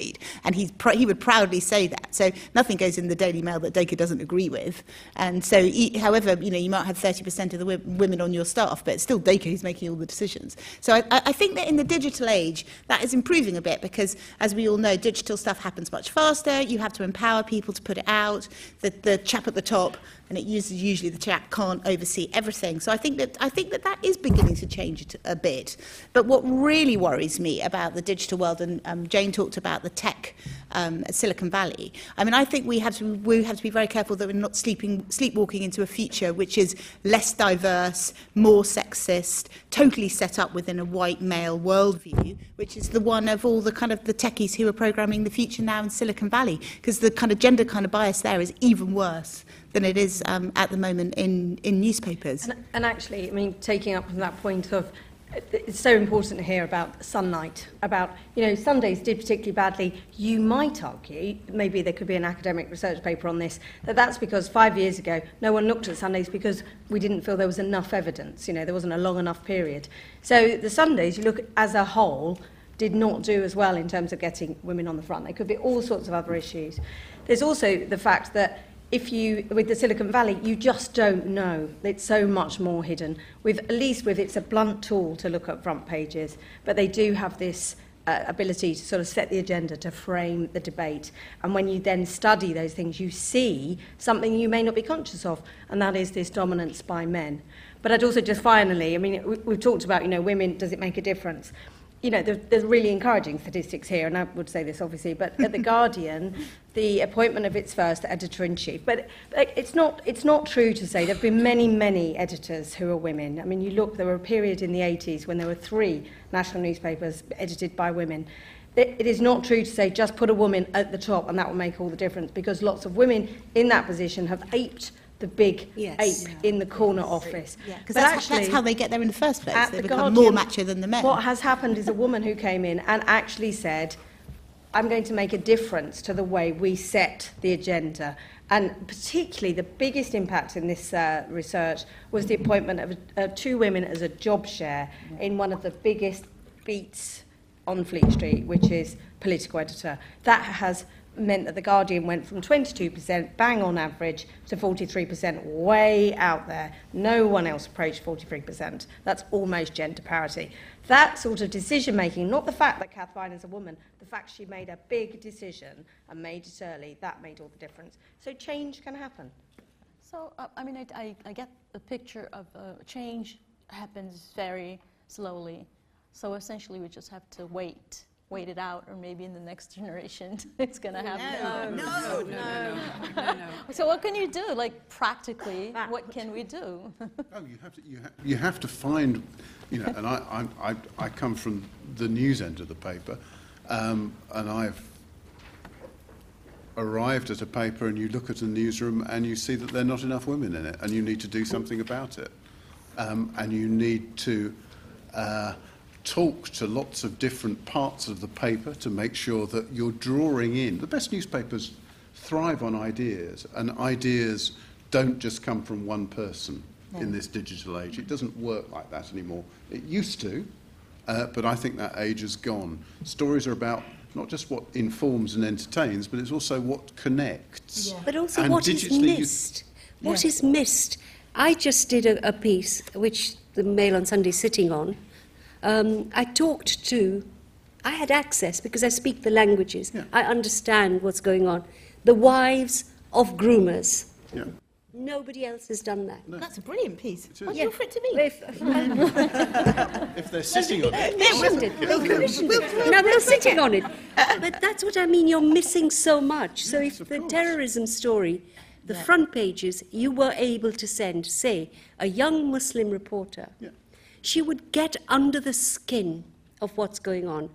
and he's pr- he would proudly say that. So nothing goes in the Daily Mail that Dacre doesn't agree with. And so, he, however, you know, you might have 30% of the w- women on your staff, but it's still Dacre who's making all the decisions. So I I think that in the digital age, that is improving a bit because, as we all know, digital stuff happens much faster. You have to empower people to put it out. The, the chap at the top, and it uses usually the chap can't oversee everything. So I think that I think that that is beginning to change a bit. But what really worries me about the digital world, and um, Jane talked about the tech um, Silicon Valley. I mean, I think we have to we have to be very careful that we're not sleeping sleepwalking into a future which is less diverse, more sexist, totally set up within a white male worldview, which is the one of all the kind of the techies who are programming the future now in Silicon Valley, because the kind of gender kind of bias there is even worse than it is um, at the moment in, in newspapers. And, and actually, I mean, taking up from that point of it's so important to hear about sunlight, about, you know, Sundays did particularly badly. You might argue, maybe there could be an academic research paper on this, that that's because five years ago no one looked at Sundays because we didn't feel there was enough evidence, you know, there wasn't a long enough period. So the Sundays, you look as a whole, did not do as well in terms of getting women on the front. There could be all sorts of other issues. There's also the fact that if you with the Silicon Valley, you just don't know. It's so much more hidden. With at least with it's a blunt tool to look at front pages, but they do have this uh, ability to sort of set the agenda, to frame the debate. And when you then study those things, you see something you may not be conscious of, and that is this dominance by men. But I'd also just finally, I mean, we, we've talked about, you know, women, does it make a difference? You know, there, there's really encouraging statistics here, and I would say this obviously, but at The Guardian, the appointment of its first editor-in-chief, but it's not, it's not true to say there have been many, many editors who are women. I mean, you look, there were a period in the 80s when there were three national newspapers edited by women. It is not true to say just put a woman at the top and that will make all the difference, because lots of women in that position have aped the big Yes. ape in the corner office. Yeah, But that's, that's how they get there in the first place. They the become Guardian, more macho than the men. What has happened is a woman who came in and actually said, I'm going to make a difference to the way we set the agenda. And particularly the biggest impact in this uh, research was the appointment of uh, two women as a job share in one of the biggest beats on Fleet Street, which is political editor. That has meant that The Guardian went from 22% bang on average to 43% way out there. No one else approached 43%. That's almost gender parity. That sort of decision making, not the fact that Kath Viner is a woman, the fact she made a big decision and made it early, that made all the difference. So change can happen. So, uh, I mean, I, I, I get the picture of uh, change happens very slowly. So essentially, we just have to wait, wait it out, or maybe in the next generation it's going to happen. no, no. no, no, So what can you do? Like practically, what can we do? Oh, you have to, you, ha- you have to find, you know, and I, I, I, I come from the news end of the paper, um, and I've arrived at a paper and you look at a newsroom and you see that there are not enough women in it, and you need to do something about it. Um, and you need to uh, talk to lots of different parts of the paper to make sure that you're drawing in. The best newspapers thrive on ideas, and ideas don't just come from one person in this digital age. It doesn't work like that anymore. It used to, uh, but I think that age is gone. Stories are about not just what informs and entertains, but it's also what connects. But also And what is digitally you- missed. What is missed? I just did a, a piece, which the Mail on Sunday is sitting on. Um, I talked to, I had access because I speak the languages. Yeah. I understand what's going on. The wives of groomers. Yeah. Nobody else has done that. That's a brilliant piece. is. Why do Yeah. you offer it to me? If- If they're sitting on it, They commissioned it. They commissioned it. Now they're sitting on it. But that's what I mean. You're missing so much. So Yes, if the course. terrorism story, the front pages, you were able to send, say, a young Muslim reporter, Yeah. She would get under the skin of what's going on.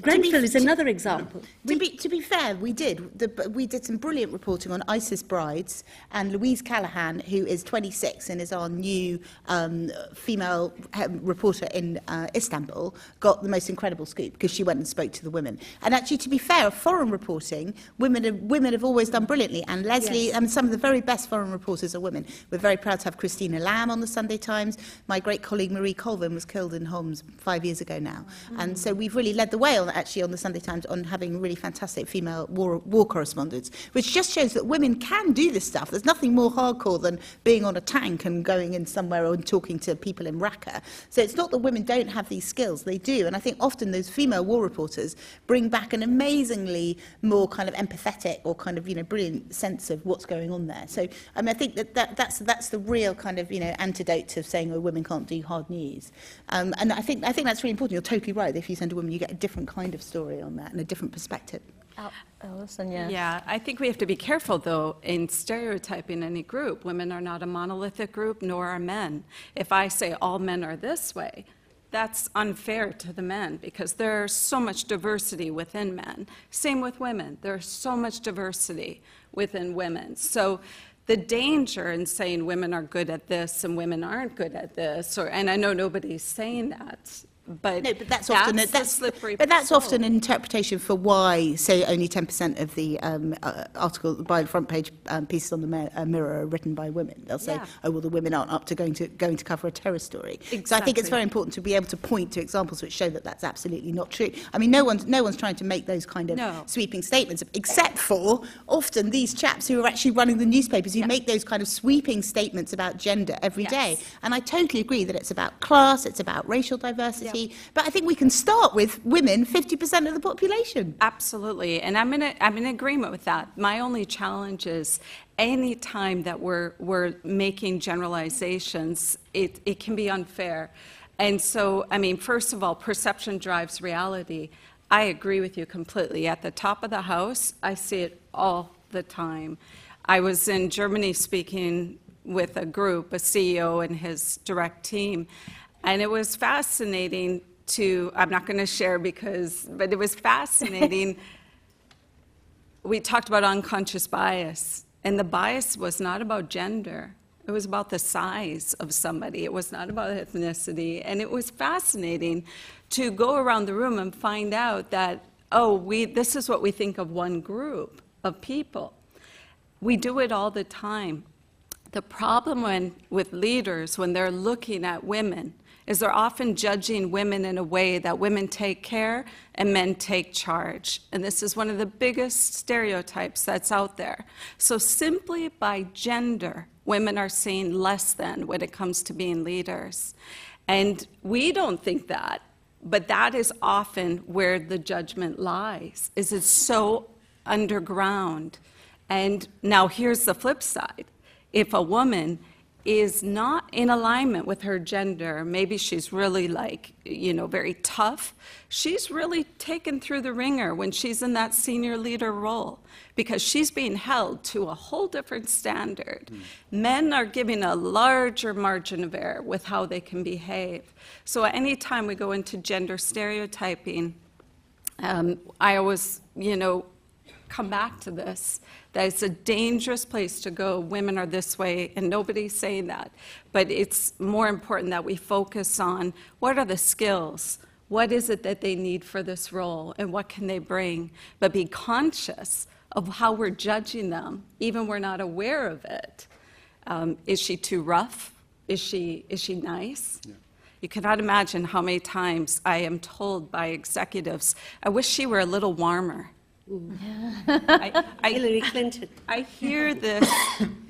Grenfell is another example. To be, to be fair, we did. The, we did some brilliant reporting on ISIS brides, and Louise Callaghan, who is 26 and is our new um, female uh, reporter in uh, Istanbul, got the most incredible scoop because she went and spoke to the women. And actually, to be fair, foreign reporting, women have, women have always done brilliantly. And Leslie, Yes. and some of the very best foreign reporters are women. We're very proud to have Christina Lamb on the Sunday Times. My great colleague Marie Colvin was killed in Homs five years ago now. And so we've really led the way on actually on the Sunday Times on having really fantastic female war, war correspondents, which just shows that women can do this stuff. There's nothing more hardcore than being on a tank and going in somewhere and talking to people in Raqqa. So it's not that women don't have these skills, they do. And I think often those female war reporters bring back an amazingly more kind of empathetic or kind of, you know, brilliant sense of what's going on there. So I mean, I think that, that that's, that's the real kind of, you know, antidote to saying, oh, women can't do hard news. Um, and I think, I think that's really important. You're totally right. If you send a woman, you get a different kind of story on that and a different perspective. Al- Alison, yeah. Yeah, I think we have to be careful, though, in stereotyping any group. Women are not a monolithic group, nor are men. If I say all men are this way, that's unfair to the men because there's so much diversity within men. Same with women. There's so much diversity within women. So the danger in saying women are good at this and women aren't good at this, or and I know nobody's saying that, but No, but that's often that's a, that's slippery But that's often an interpretation for why, say, only 10% of the um, uh, article by the front page um, pieces on the uh, Mirror are written by women. They'll say, Yeah. "Oh, well, the women aren't up to going to going to cover a terror story." So I think it's very important to be able to point to examples which show that that's absolutely not true. I mean, no one's no one's trying to make those kind of No. sweeping statements, except for often these chaps who are actually running the newspapers who Yeah. make those kind of sweeping statements about gender every day. Yes. And I totally agree that it's about class, it's about racial diversity, but I think we can start with women, 50% of the population. Absolutely, and I'm in, a, I'm in agreement with that. My only challenge is any time that we're, we're making generalizations, it, it can be unfair. And so, I mean, first of all, perception drives reality. I agree with you completely. At the top of the house, I see it all the time. I was in Germany speaking with a group, a CEO and his direct team, and it was fascinating to, I'm not going to share because, but it was fascinating. we talked about unconscious bias, and the bias was not about gender. It was about the size of somebody. It was not about ethnicity. And it was fascinating to go around the room and find out that, oh, we, this is what we think of one group of people. We do it all the time. The problem when, with leaders, when they're looking at women, is they're often judging women in a way that women take care and men take charge. And this is one of the biggest stereotypes that's out there. So, simply by gender, women are seen less than when it comes to being leaders. And we don't think that, but that is often where the judgment lies, is it's so underground. And now here's the flip side. If a woman is not in alignment with her gender, maybe she's really like, you know, very tough, she's really taken through the ringer when she's in that senior leader role because she's being held to a whole different standard. Men are given a larger margin of error with how they can behave. So anytime we go into gender stereotyping, um, I always, you know, come back to this that it's a dangerous place to go. Women are this way, and nobody's saying that. But it's more important that we focus on what are the skills? What is it that they need for this role, and what can they bring? But be conscious of how we're judging them, even we're not aware of it. Um, is she too rough? Is she, is she nice? You cannot imagine how many times I am told by executives, I wish she were a little warmer. I, I, Hillary Clinton. I hear this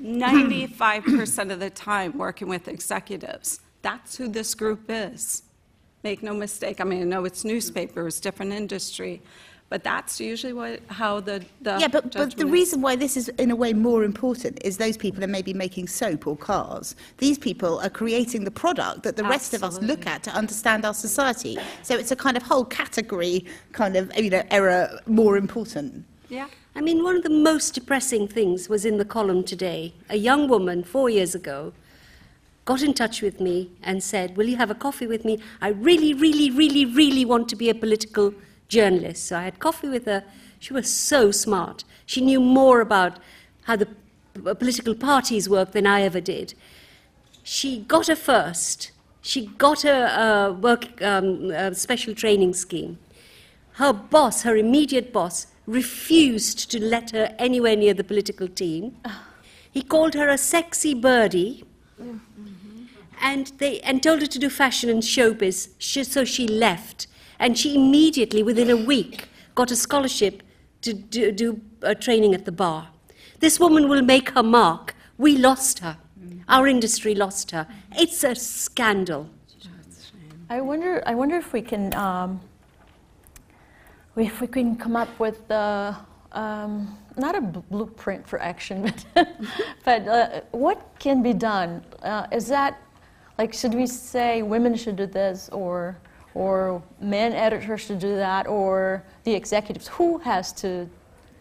95% of the time working with executives. That's who this group is. Make no mistake. I mean, I know it's newspapers, different industry, but that's usually what, how the, the Yeah, but, but the is. reason why this is in a way more important is those people are maybe making soap or cars. These people are creating the product that the rest of us look at to understand our society. So it's a kind of whole category kind of, you know, error more important. Yeah. I mean, one of the most depressing things was in the column today. A young woman, four years ago, got in touch with me and said, Will you have a coffee with me? I really, really, really, really want to be a political journalist. So I had coffee with her. She was so smart. She knew more about how the political parties work than I ever did. She got a first. She got a, a uh, work um, a special training scheme. Her boss, her immediate boss, refused to let her anywhere near the political team. He called her a sexy birdie mm-hmm. and, they, and told her to do fashion and showbiz, She- so she left. And she immediately, within a week, got a scholarship to do, do training at the bar. This woman will make her mark. We lost her. Our industry lost her. It's a scandal. I wonder, I wonder if we can, um, if we can come up with uh, um, not a bl- blueprint for action, but, but uh, what can be done? Uh, is that like should we say women should do this, or or men editors to do that, or the executives? Who has to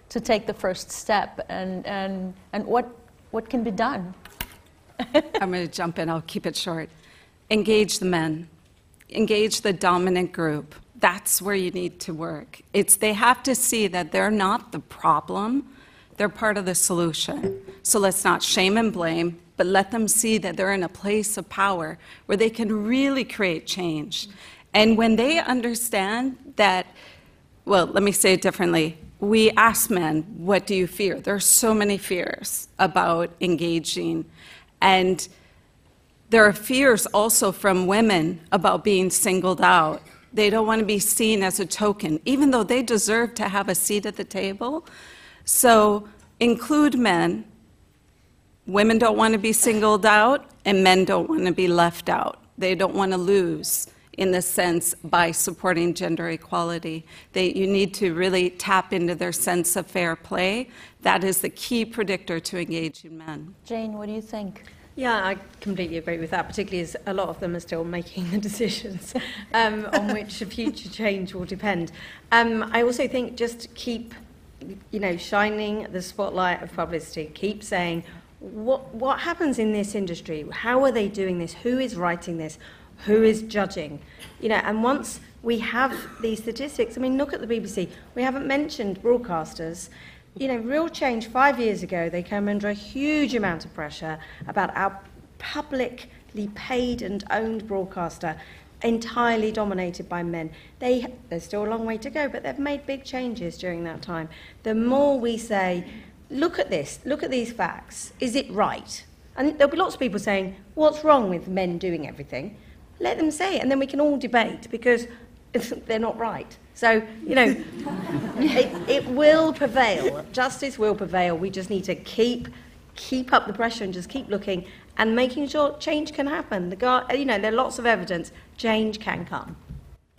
to take the first step, and and and what what can be done? I'm going to jump in, I'll keep it short. Engage the men, engage the dominant group. That's where you need to work. It's, they have to see that they're not the problem, they're part of the solution. So let's not shame and blame, but let them see that they're in a place of power where they can really create change. And when they understand that, well, let me say it differently. We ask men, what do you fear? There are so many fears about engaging. And there are fears also from women about being singled out. They don't want to be seen as a token, even though they deserve to have a seat at the table. So include men. Women don't want to be singled out, and men don't want to be left out. They don't want to lose in the sense by supporting gender equality. They, you need to really tap into their sense of fair play. That is the key predictor to engaging men. Jane, what do you think? Yeah, I completely agree with that, particularly as a lot of them are still making the decisions um, on which a future change will depend. Um, I also think just keep, you know, shining the spotlight of publicity. Keep saying, what, what happens in this industry? How are they doing this? Who is writing this? Who is judging? You know, and once we have these statistics, I mean, look at the BBC. We haven't mentioned broadcasters. You know, real change five years ago, they came under a huge amount of pressure about our publicly paid and owned broadcaster entirely dominated by men. They, there's still a long way to go, but they've made big changes during that time. The more we say, look at this, look at these facts, is it right? And there'll be lots of people saying, what's wrong with men doing everything? Let them say it, and then we can all debate because they're not right. So, you know, it, it will prevail. Justice will prevail. We just need to keep, keep up the pressure and just keep looking and making sure change can happen. The guy, you know, there are lots of evidence. Change can come.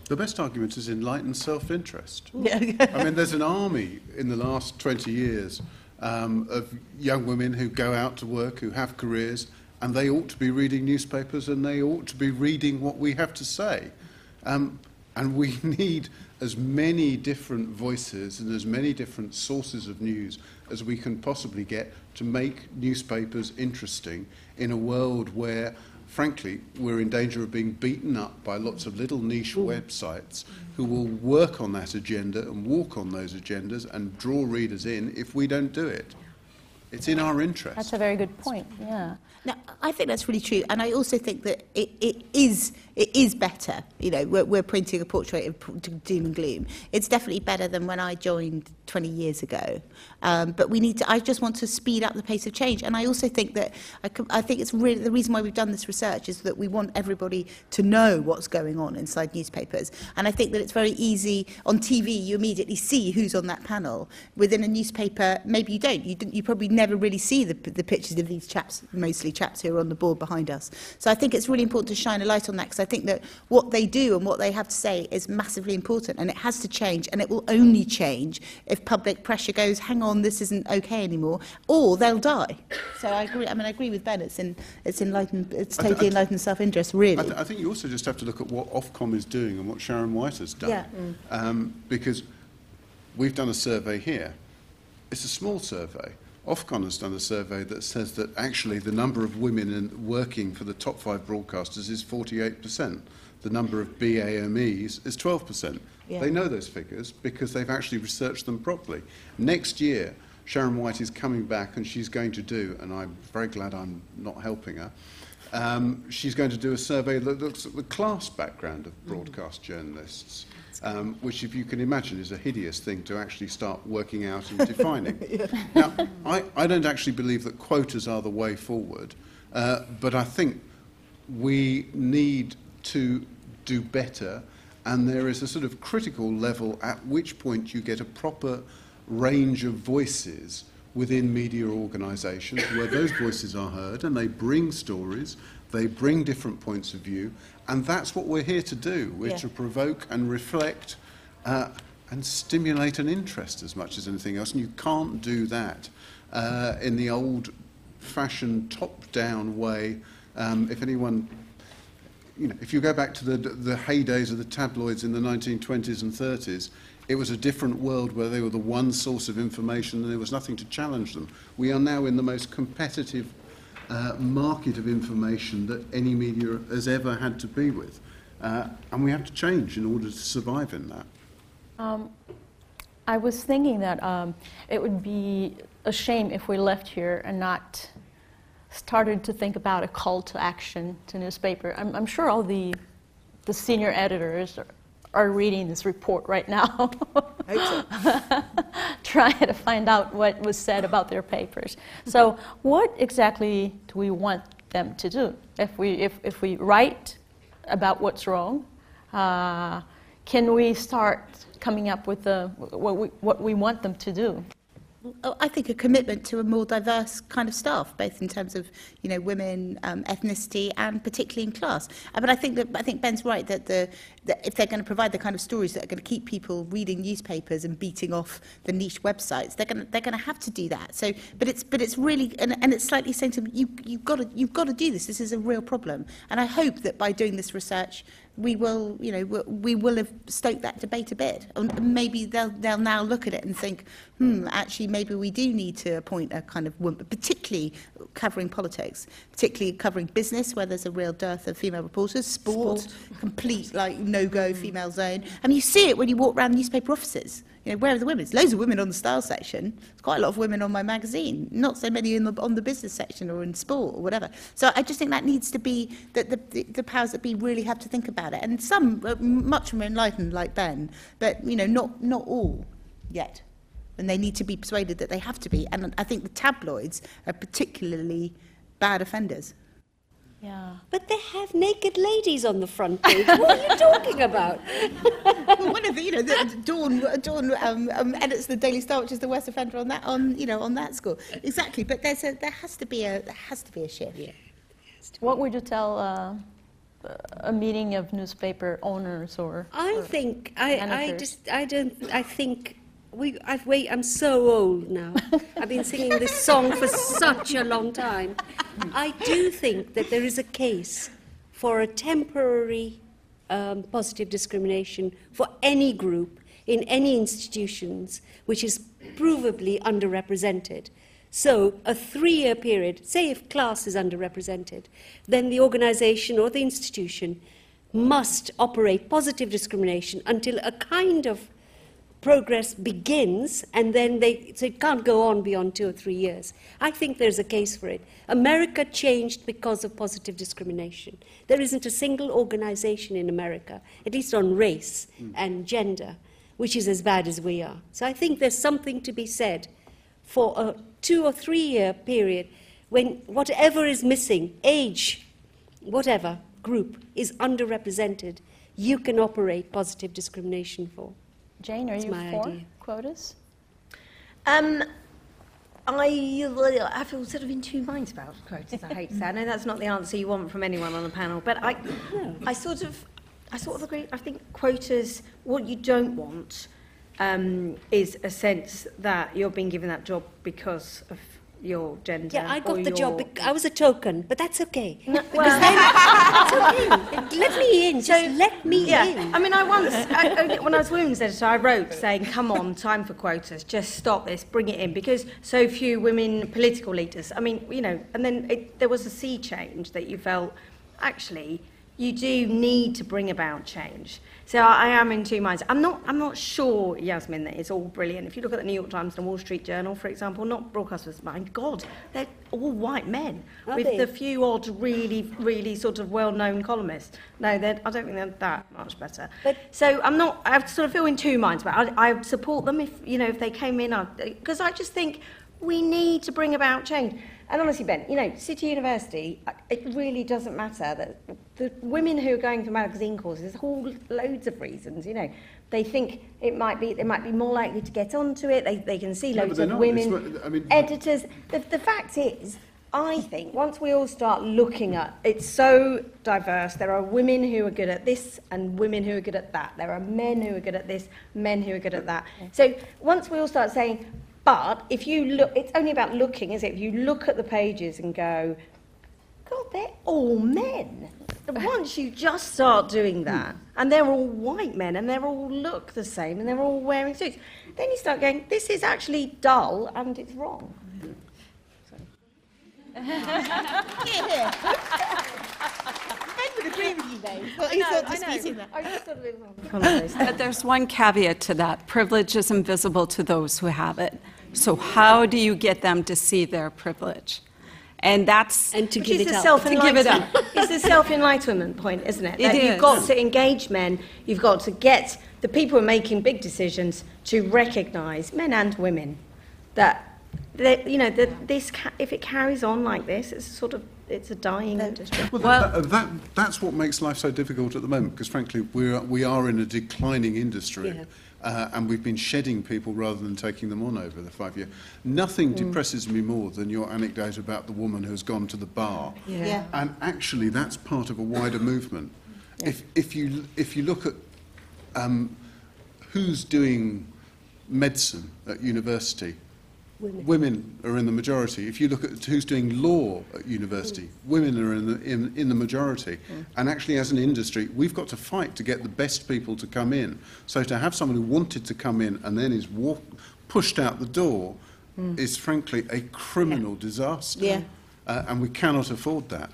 The best argument is enlightened self-interest. I mean, there's an army in the last 20 years um, of young women who go out to work, who have careers, and they ought to be reading newspapers and they ought to be reading what we have to say. Um, and we need as many different voices and as many different sources of news as we can possibly get to make newspapers interesting in a world where, frankly, we're in danger of being beaten up by lots of little niche websites who will work on that agenda and walk on those agendas and draw readers in if we don't do it. It's in our interest. That's a very good point. Yeah. No, I think that's really true, and I also think that it, it is it is better. You know, we're, we're painting a portrait of doom and gloom. It's definitely better than when I joined 20 years ago. Um, but we need to. I just want to speed up the pace of change, and I also think that I, I think it's really the reason why we've done this research is that we want everybody to know what's going on inside newspapers, and I think that it's very easy on TV. You immediately see who's on that panel. Within a newspaper, maybe you don't. You, didn't, you probably never really see the, the pictures of these chaps, mostly chaps who are on the board behind us. So I think it's really important to shine a light on that because think that what they do and what they have to say is massively important and it has to change and it will only change if public pressure goes, hang on, this isn't okay anymore, or they'll die. So I agree. I mean, I agree with Ben. It's in it's enlightened. It's I totally I th- enlightened self-interest, I, really. th- I think you also just have to look at what Ofcom is doing and what Sharon White has done. Yeah. Um, because we've done a survey here. It's a small survey. Ofcom has done a survey that says that actually the number of women in, working for the top five broadcasters is 48%. the number of BAMEs is 12%. Yeah. They know those figures because they've actually researched them properly. Next year, Sharon White is coming back and she's going to do, and I'm very glad I'm not helping her, um, she's going to do a survey that looks at the class background of broadcast journalists, um, which, if you can imagine, is a hideous thing to actually start working out and defining. Now, I, I don't actually believe that quotas are the way forward, uh, but I think we need to do better, and there is a sort of critical level at which point you get a proper range of voices within media organisations where those voices are heard and they bring stories, they bring different points of view, and that's what we're here to do. We're Yeah. to provoke and reflect uh, and stimulate an interest as much as anything else, and you can't do that uh, in the old fashioned top down way. Um, if anyone you know, if you go back to the, the heydays of the tabloids in the 1920s and 30s, it was a different world where they were the one source of information and there was nothing to challenge them. We are now in the most competitive uh, market of information that any media has ever had to be with. Uh, and we have to change in order to survive in that. Um, I was thinking that um, it would be a shame if we left here and not started to think about a call to action to newspaper. I'm, I'm sure all the, the senior editors are, reading this report right now, trying to find out what was said about their papers. So, what exactly do we want them to do? If we, if, if we write about what's wrong, uh, can we start coming up with the, what, we, what we want them to do? Oh, I think a commitment to a more diverse kind of staff, both in terms of you know women, um, ethnicity, and particularly in class. But I think that I think Ben's right that the that if they're going to provide the kind of stories that are going to keep people reading newspapers and beating off the niche websites, they're going to, they're going to have to do that. So, but it's but it's really and, and it's slightly saying to them, you you've got to you've got to do this. This is a real problem. And I hope that by doing this research, we will, you know, we- will have stoked that debate a bit. And maybe they'll, they'll now look at it and think, hmm, actually, maybe we do need to appoint a kind of woman, particularly covering politics, particularly covering business, where there's a real dearth of female reporters, sport, complete, like, no-go female zone. I mean, you see it when you walk around newspaper offices. You know, where are the women? There's loads of women on the style section. There's quite a lot of women on my magazine. Not so many in the, on the business section or in sport or whatever. So I just think that needs to be that the, the, powers that be really have to think about it. And some uh, are much more enlightened, like Ben, but you know, not not all yet. And they need to be persuaded that they have to be. And I think the tabloids are particularly bad offenders. Yeah. But they have naked ladies on the front page. What are you talking about? well, one of the, you know, the, Dawn, Dawn um, um, edits the Daily Star, which is the worst offender on that, on you know, on that score. Exactly, but there's a, there has to be a, there has to be a shift. Yeah. What would you tell uh, a meeting of newspaper owners or? I or think I, I just I don't I think we I've wait I'm so old now. I've been singing this song for such a long time. I do think that there is a case for a temporary um, positive discrimination for any group in any institutions which is provably underrepresented. So, a three year period, say if class is underrepresented, then the organization or the institution must operate positive discrimination until a kind of progress begins and then they so it can't go on beyond two or three years. I think there's a case for it. America changed because of positive discrimination. There isn't a single organization in america at least on race hmm. and gender which is as bad as we are. So i think there's something to be said for a two or three year period when whatever is missing age whatever group is underrepresented you can operate positive discrimination for Jane, are That's you for idea. quotas? Um, I, I feel sort of in two minds about quotas. I hate to say. I know that's not the answer you want from anyone on the panel, but I, I sort of, I sort of agree. I think quotas. What you don't want um, is a sense that you're being given that job because of your gender. Yeah, I got the job. your- bec- I was a token, but that's okay. No, well- then, it's okay. Let me in. Just let me yeah, in. I mean, I once, I- when I was women's editor, I wrote saying, come on, time for quotas, just stop this, bring it in, because so few women political leaders. I mean, you know, and then it, there was a sea change that you felt, actually, you do need to bring about change. So I am in two minds. I'm not, I'm not sure, Yasmin, that it's all brilliant. If you look at the New York Times and the Wall Street Journal, for example, not broadcasters, my God, they're all white men Are with they? the few odd, really, really sort of well-known columnists. No, I don't think they're that much better. But- so I'm not, I have to sort of feel in two minds it. I, I support them if, you know, if they came in, because I just think we need to bring about change. And honestly, Ben, you know, City University, uh, it really doesn't matter that the women who are going through magazine courses, there's all loads of reasons, you know. They think it might be, they might be more likely to get onto it. They, they can see No, loads they're of not. women, It's not- I mean- editors. The, the fact is, I think once we all start looking at it's so diverse. There are women who are good at this and women who are good at that. There are men who are good at this, men who are good at that. So once we all start saying, but if you look, it's only about looking, is it? If you look at the pages and go, God, they're all men. Once you just start doing that, and they're all white men, and they all look the same, and they're all wearing suits, then you start going, this is actually dull and it's wrong. Here, here. Ben would agree with you, though. Well, he's not disputing that. I just sort of But there's one caveat to that. Privilege is invisible to those who have it. So how do you get them to see their privilege? And that's, And to give is it the up. self-enlightenment. it's the self-enlightenment point, isn't it? It That is. You've got to engage men. You've got to get the people who are making big decisions to recognise men and women that, that you know that this ca- if it carries on like this, it's sort of it's a dying industry. Well, Well- that, uh, that, that's what makes life so difficult at the moment, because frankly, we're, we are in a declining industry. Yeah. Uh, and we've been shedding people rather than taking them on over the five year. Nothing depresses me more than your anecdote about the woman who's gone to the bar. Yeah. And actually, that's part of a wider movement. If, if, you, if you look at um, who's doing medicine at university, Women. are in the majority. If you look at who's doing law at university, mm. women are in the, in, in the majority. Mm. And actually, as an industry, we've got to fight to get the best people to come in. So to have someone who wanted to come in and then is walk, pushed out the door mm. is frankly a criminal disaster. Yeah. Uh, and we cannot afford that.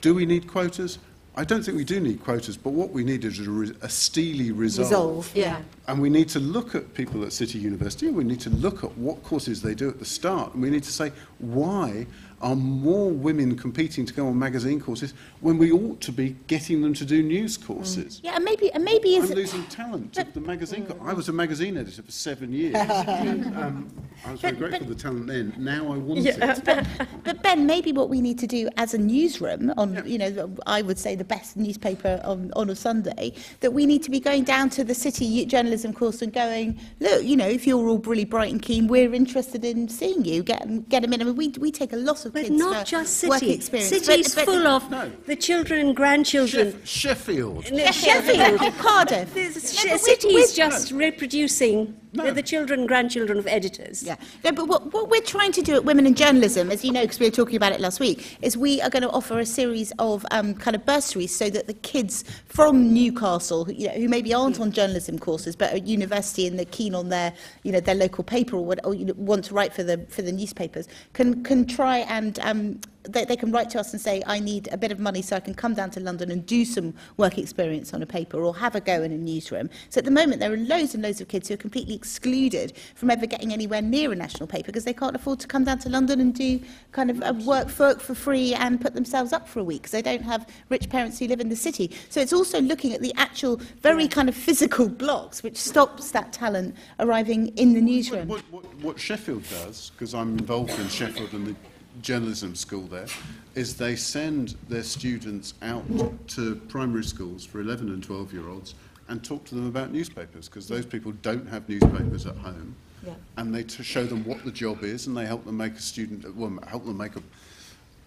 Do we need quotas? I don't think we do need quotas, but what we need is a, re- a steely resolve. Resolve, Yeah. And we need to look at people at City University, and we need to look at what courses they do at the start, and we need to say, why are more women competing to go on magazine courses when we ought to be getting them to do news courses? Yeah, and maybe, and maybe I'm is losing talent to the magazine. co- I was a magazine editor for seven years. um, I was very But- grateful for the talent then. Now I want it. But Ben, maybe what we need to do as a newsroom on, you know, I would say the best newspaper on, on a Sunday, that we need to be going down to the city journalism course and going, look, you know, if you're all really bright and keen, we're interested in seeing you. Get get them in. I mean, we, we take a lot of But kids not for just work City. experience. City's But- but- full of No. the children and grandchildren. Sheff- Sheffield. No, Sheffield, Cardiff. The No, sh- but we- city is just reproducing No. the, the children and grandchildren of editors. Yeah, no, but what, what we're trying to do at Women in Journalism, as you know, because we were talking about it last week, is we are going to offer a series of um, kind of bursaries so that the kids from Newcastle, who, you know, who maybe aren't on journalism courses but are at university and they're keen on their, you know, their local paper or, what, or you know, want to write for the for the newspapers, can can try and um, they, they can write to us and say, I need a bit of money so I can come down to London and do some work experience on a paper or have a go in a newsroom. So at the moment, there are loads and loads of kids who are completely excluded from ever getting anywhere near a national paper because they can't afford to come down to London and do kind of a work for, for free and put themselves up for a week because they don't have rich parents who live in the city. So it's also looking at the actual very kind of physical blocks which stops that talent arriving in the newsroom. What, what, what Sheffield does, because I'm involved in Sheffield and the journalism school there, is they send their students out to primary schools for 11 and 12 year olds and talk to them about newspapers, because those people don't have newspapers at home. Yeah. And they to show them what the job is, and they help them make a student, well, help them make a,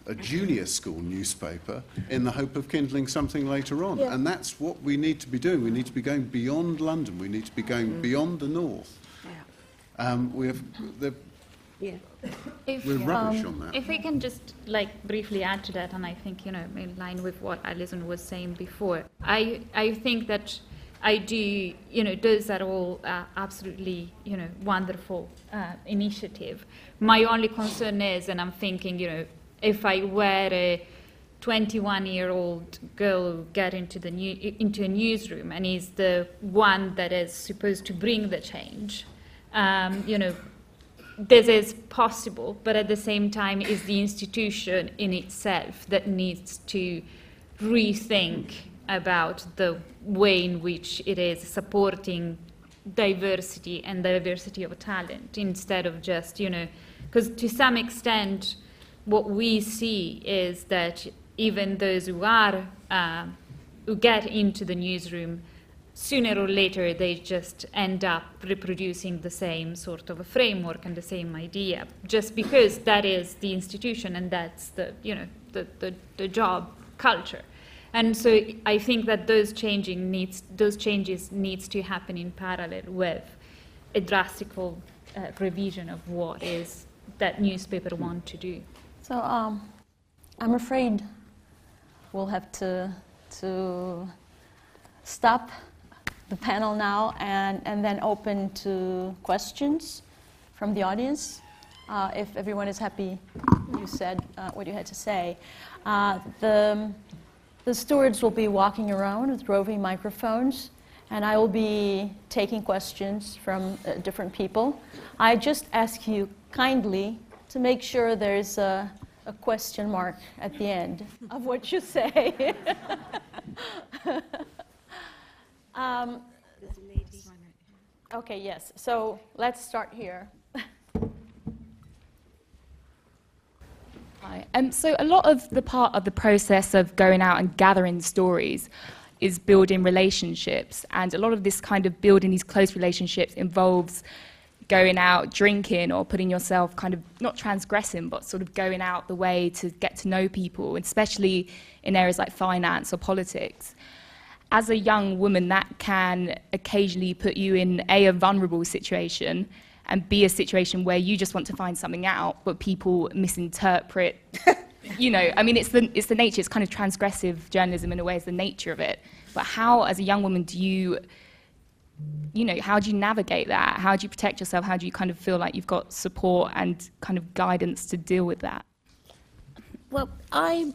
a junior school newspaper in the hope of kindling something later on. Yeah. And that's what we need to be doing. We need to be going beyond London. We need to be going beyond the north. Um, we have, the, Yeah. If, We're rubbish um, on that. If we can just like briefly add to that, and I think you know in line with what Alison was saying before, I I think that I do you know those are all uh, absolutely you know wonderful uh, initiative. My only concern is, and I'm thinking you know if I were a 21 year old girl get into the new, into a newsroom and is the one that is supposed to bring the change um, you know this is possible but at the same time is the institution in itself that needs to rethink about the way in which it is supporting diversity and diversity of talent instead of just you know because to some extent what we see is that even those who are uh, who get into the newsroom sooner or later they just end up reproducing the same sort of a framework and the same idea just because that is the institution and that's the you know the, the, the job culture and so I think that those changing needs those changes needs to happen in parallel with a drastic uh, revision of what is that newspaper want to do. So um, I'm afraid we'll have to to stop the panel now and, and then open to questions from the audience. Uh, if everyone is happy, you said uh, what you had to say. Uh, the the stewards will be walking around with roving microphones, and I will be taking questions from uh, different people. I just ask you kindly to make sure there's a, a question mark at the end of what you say. um, okay, yes. So let's start here. Hi. Um, so a lot of the part of the process of going out and gathering stories is building relationships, and a lot of this kind of building these close relationships involves going out drinking or putting yourself kind of not transgressing, but sort of going out the way to get to know people, especially in areas like finance or politics. As a young woman, that can occasionally put you in a, a vulnerable situation and be a situation where you just want to find something out, but people misinterpret. you know, I mean, it's the, it's the nature, it's kind of transgressive journalism in a way, it's the nature of it. But how, as a young woman, do you, you know, how do you navigate that? How do you protect yourself? How do you kind of feel like you've got support and kind of guidance to deal with that? Well, I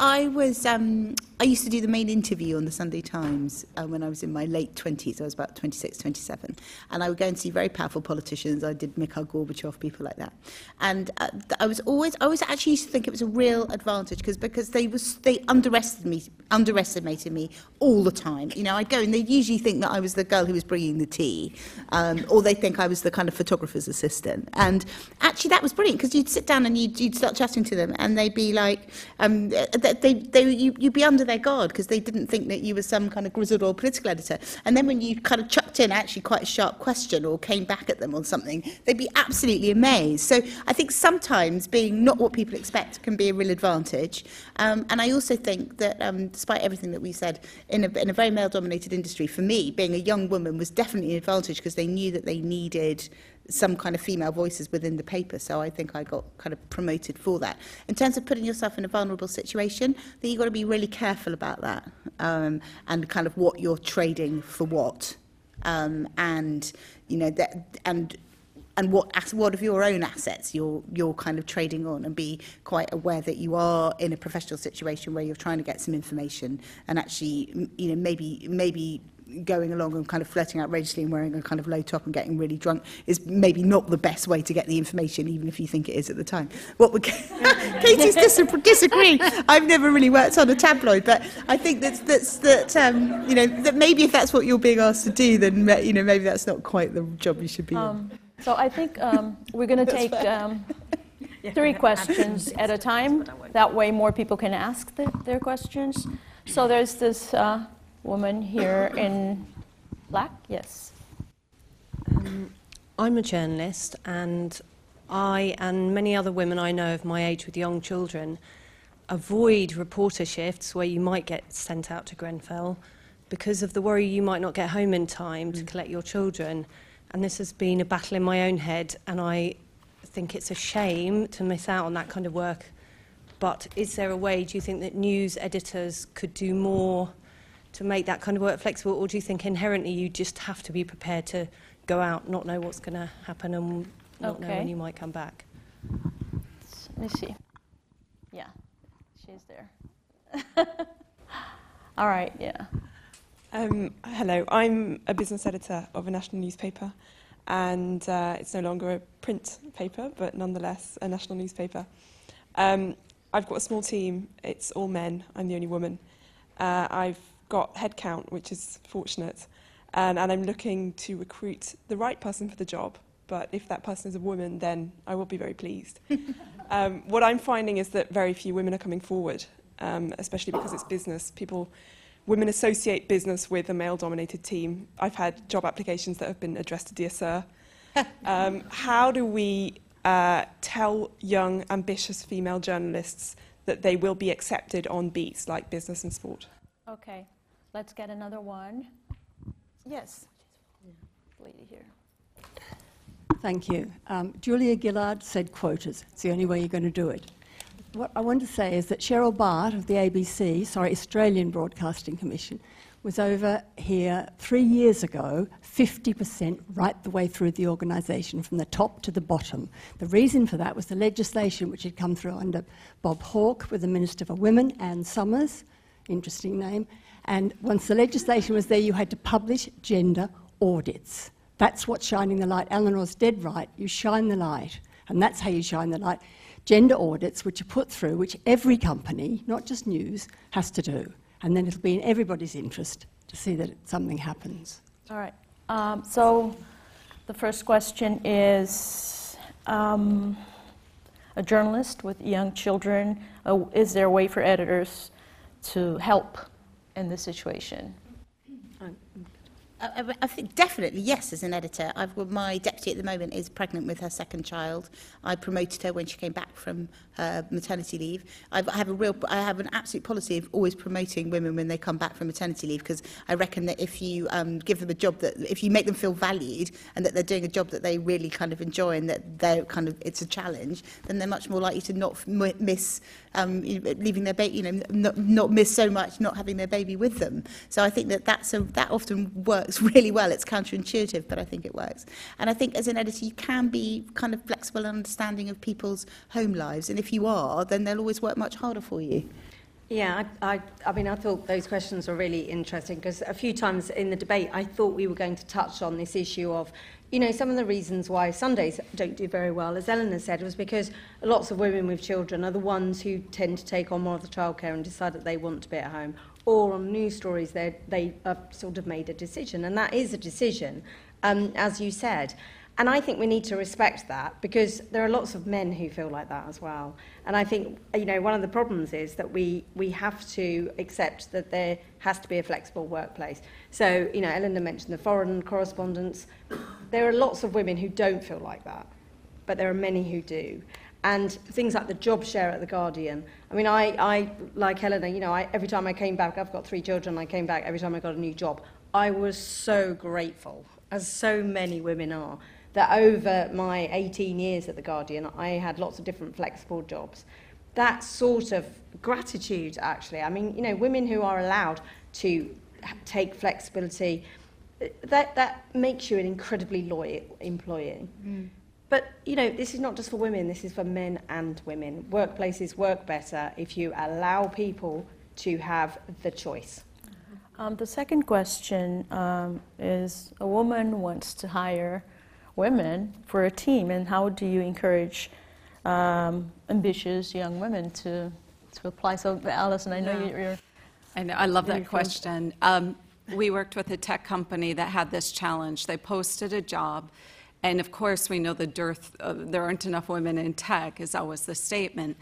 I was um, I used to do the main interview on the Sunday Times uh, when I was in my late 20s. I was about 26, 27. And I would go and see very powerful politicians. I did Mikhail Gorbachev, people like that. And uh, I was always, I always actually used to think it was a real advantage because because they was they underestimated me, underestimated me all the time. You know, I'd go and they'd usually think that I was the girl who was bringing the tea, um, or they'd think I was the kind of photographer's assistant. And actually, that was brilliant because you'd sit down and you'd, you'd start chatting to them, and they'd be like, um, they, they, you, you'd be under their guard because they didn't think that you were some kind of grizzled old political editor. And then when you kind of chucked in actually quite a sharp question or came back at them on something, they'd be absolutely amazed. So I think sometimes being not what people expect can be a real advantage. Um, and I also think that um, despite everything that we said, in a, in a very male-dominated industry, for me, being a young woman was definitely an advantage because they knew that they needed some kind of female voices within the paper. So I think I got kind of promoted for that. In terms of putting yourself in a vulnerable situation, then you've got to be really careful about that um, and kind of what you're trading for what. Um, and, you know, that, and and what what of your own assets you're you're kind of trading on and be quite aware that you are in a professional situation where you're trying to get some information and actually you know maybe maybe going along and kind of flirting outrageously and wearing a kind of low top and getting really drunk is maybe not the best way to get the information, even if you think it is at the time. What would Katie's dis- disagree? I've never really worked on a tabloid, but I think that's that's that um, you know that maybe if that's what you're being asked to do, then you know maybe that's not quite the job you should be um, in. So I think um, we're going to take. Um, three questions at a time. That way, more people can ask the, their questions. So there's this uh, woman here in black? Yes. Um, I'm a journalist, and I and many other women I know of my age with young children avoid reporter shifts where you might get sent out to Grenfell because of the worry you might not get home in time mm. to collect your children. And this has been a battle in my own head, and I think it's a shame to miss out on that kind of work. But is there a way, do you think, that news editors could do more? To make that kind of work flexible, or do you think inherently you just have to be prepared to go out, not know what's going to happen, and not okay. know when you might come back? Let me see. Yeah, she's there. All right, yeah. Um, hello, I'm a business editor of a national newspaper, and uh, it's no longer a print paper, but nonetheless a national newspaper. Um, I've got a small team, it's all men, I'm the only woman. Uh, I've got headcount, which is fortunate, and, and I'm looking to recruit the right person for the job. But if that person is a woman, then I will be very pleased. um, what I'm finding is that very few women are coming forward, um, especially because it's business. People women associate business with a male-dominated team. I've had job applications that have been addressed to dear sir. um, how do we uh, tell young, ambitious female journalists that they will be accepted on beats like business and sport? Okay, let's get another one. Yes. Lady here. Thank you. Um, Julia Gillard said quotas. It's the only way you're going to do it. What I want to say is that Cheryl Bart of the ABC, sorry, Australian Broadcasting Commission, was over here three years ago, 50% right the way through the organisation, from the top to the bottom. The reason for that was the legislation which had come through under Bob Hawke with the Minister for Women, Anne Summers, interesting name. And once the legislation was there, you had to publish gender audits. That's what's shining the light. Eleanor's dead right. You shine the light. And that's how you shine the light. Gender audits, which are put through, which every company, not just news, has to do. And then it'll be in everybody's interest to see that something happens. All right. Um, so the first question is um, a journalist with young children, uh, is there a way for editors to help in this situation? I, I think definitely yes as an editor. I've well, my deputy at the moment is pregnant with her second child. I promoted her when she came back from her maternity leave. I've, I have a real I have an absolute policy of always promoting women when they come back from maternity leave because I reckon that if you um, give them a job that if you make them feel valued and that they're doing a job that they really kind of enjoy and that they're kind of it's a challenge then they're much more likely to not miss um, leaving their baby you know not, not miss so much not having their baby with them. So I think that that's a, that often works really well. It's counterintuitive, but I think it works. And I think as an editor, you can be kind of flexible and understanding of people's home lives. And if you are, then they'll always work much harder for you. Yeah, I, I, I mean, I thought those questions were really interesting because a few times in the debate, I thought we were going to touch on this issue of, you know, some of the reasons why Sundays don't do very well, as Eleanor said, was because lots of women with children are the ones who tend to take on more of the childcare and decide that they want to be at home. Or on news stories, they have sort of made a decision, and that is a decision, um, as you said. And I think we need to respect that because there are lots of men who feel like that as well. And I think, you know, one of the problems is that we, we have to accept that there has to be a flexible workplace. So, you know, Eleanor mentioned the foreign correspondence. There are lots of women who don't feel like that, but there are many who do. And things like the job share at The Guardian. I mean, I, I like Helena, you know, I, every time I came back, I've got three children, I came back every time I got a new job. I was so grateful, as so many women are, that over my 18 years at The Guardian, I had lots of different flexible jobs. That sort of gratitude, actually, I mean, you know, women who are allowed to take flexibility, that, that makes you an incredibly loyal employee. Mm. But, you know, this is not just for women, this is for men and women. Workplaces work better if you allow people to have the choice. Um, the second question um, is a woman wants to hire women for a team, and how do you encourage um, ambitious young women to to apply? So, Alison, I know yeah. you're. I know. I love that question. Um, we worked with a tech company that had this challenge. They posted a job, and of course, we know the dearth. Of, there aren't enough women in tech is always the statement.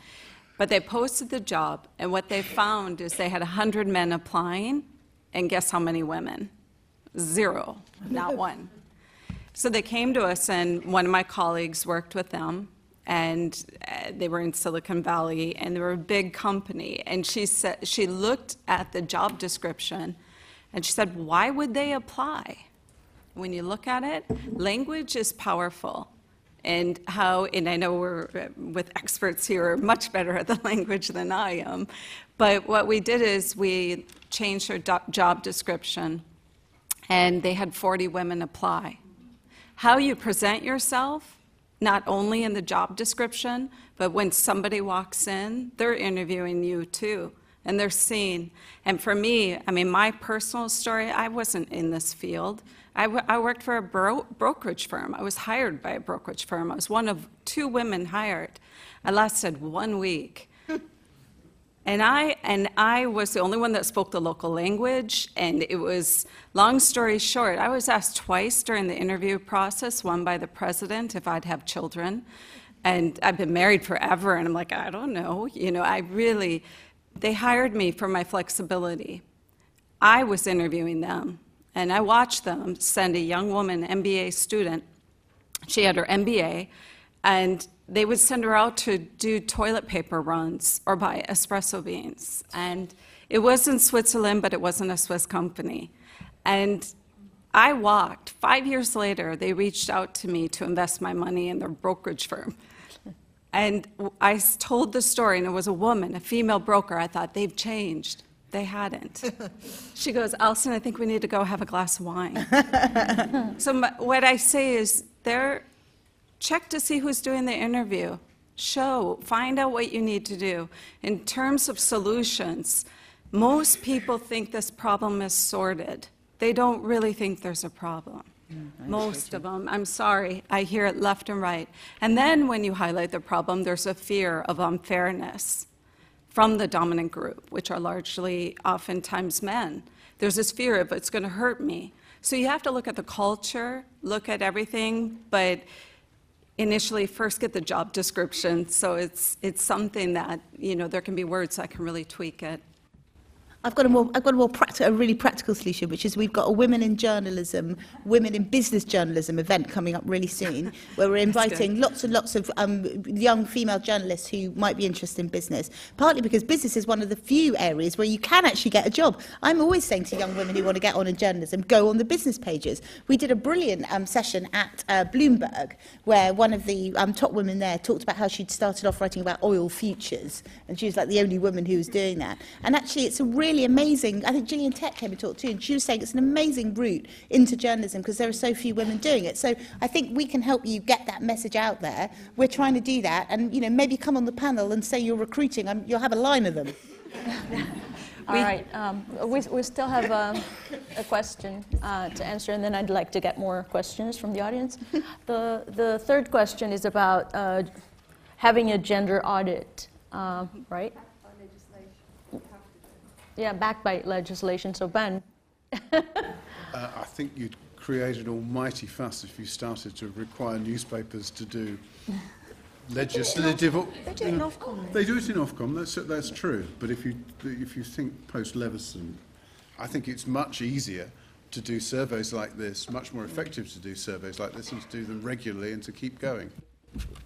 But they posted the job, and what they found is they had 100 men applying, and guess how many women? Zero, not one. So they came to us, and one of my colleagues worked with them, and uh, they were in Silicon Valley, and they were a big company. And she said she looked at the job description, and she said, "Why would they apply?" When you look at it, language is powerful and how, and I know we're with experts here are much better at the language than I am, but what we did is we changed her do- job description, and they had 40 women apply. How you present yourself, not only in the job description, but when somebody walks in, they're interviewing you too. and they're seen. And for me, I mean, my personal story, I wasn't in this field. I, w- I worked for a bro- brokerage firm. I was hired by a brokerage firm. I was one of two women hired. I lasted one week. And I, and I was the only one that spoke the local language, and it was, long story short, I was asked twice during the interview process, one by the president if I'd have children. And I've been married forever, and I'm like, I don't know. You know, I really, they hired me for my flexibility. I was interviewing them, and I watched them send a young woman, MBA student, she had her MBA, and they would send her out to do toilet paper runs or buy espresso beans. And it was in Switzerland, but it wasn't a Swiss company. And I walked. Five years later, they reached out to me to invest my money in their brokerage firm. And I told the story, and it was a woman, a female broker. I thought, they've changed. They hadn't. she goes, Alison, I think we need to go have a glass of wine. so my, what I say is, they're, check to see who's doing the interview. Show, find out what you need to do. In terms of solutions, most people think this problem is sorted. They don't really think there's a problem. Most of them. I'm sorry. I hear it left and right. And then when you highlight the problem, there's a fear of unfairness from the dominant group, which are largely oftentimes men. There's this fear of it's going to hurt me. So you have to look at the culture, look at everything, but initially first get the job description. So it's, it's something that, you know, there can be words that can really tweak it. I've got a more, I've got a more practical, a really practical solution, which is we've got a women in journalism, women in business journalism event coming up really soon, where we're inviting lots and lots of um, young female journalists who might be interested in business. Partly because business is one of the few areas where you can actually get a job. I'm always saying to young women who want to get on in journalism, go on the business pages. We did a brilliant um, session at uh, Bloomberg, where one of the um, top women there talked about how she'd started off writing about oil futures, and she was like the only woman who was doing that. And actually, it's a really amazing. I think Gillian Tett came and talked too, and she was saying it's an amazing route into journalism because there are so few women doing it. So I think we can help you get that message out there. We're trying to do that, and you know maybe come on the panel and say you're recruiting. Um, you'll have a line of them. All right, um, we, we still have um, a question uh, to answer, and then I'd like to get more questions from the audience. the, the third question is about uh, having a gender audit, uh, right? Yeah, backed by legislation. So, Ben, Uh, I think you'd create an almighty fuss if you started to require newspapers to do legislative. They do it in Ofcom. They do it in Ofcom. That's that's true. But if you if you think post Leveson, I think it's much easier to do surveys like this, much more effective to do surveys like this, and to do them regularly and to keep going.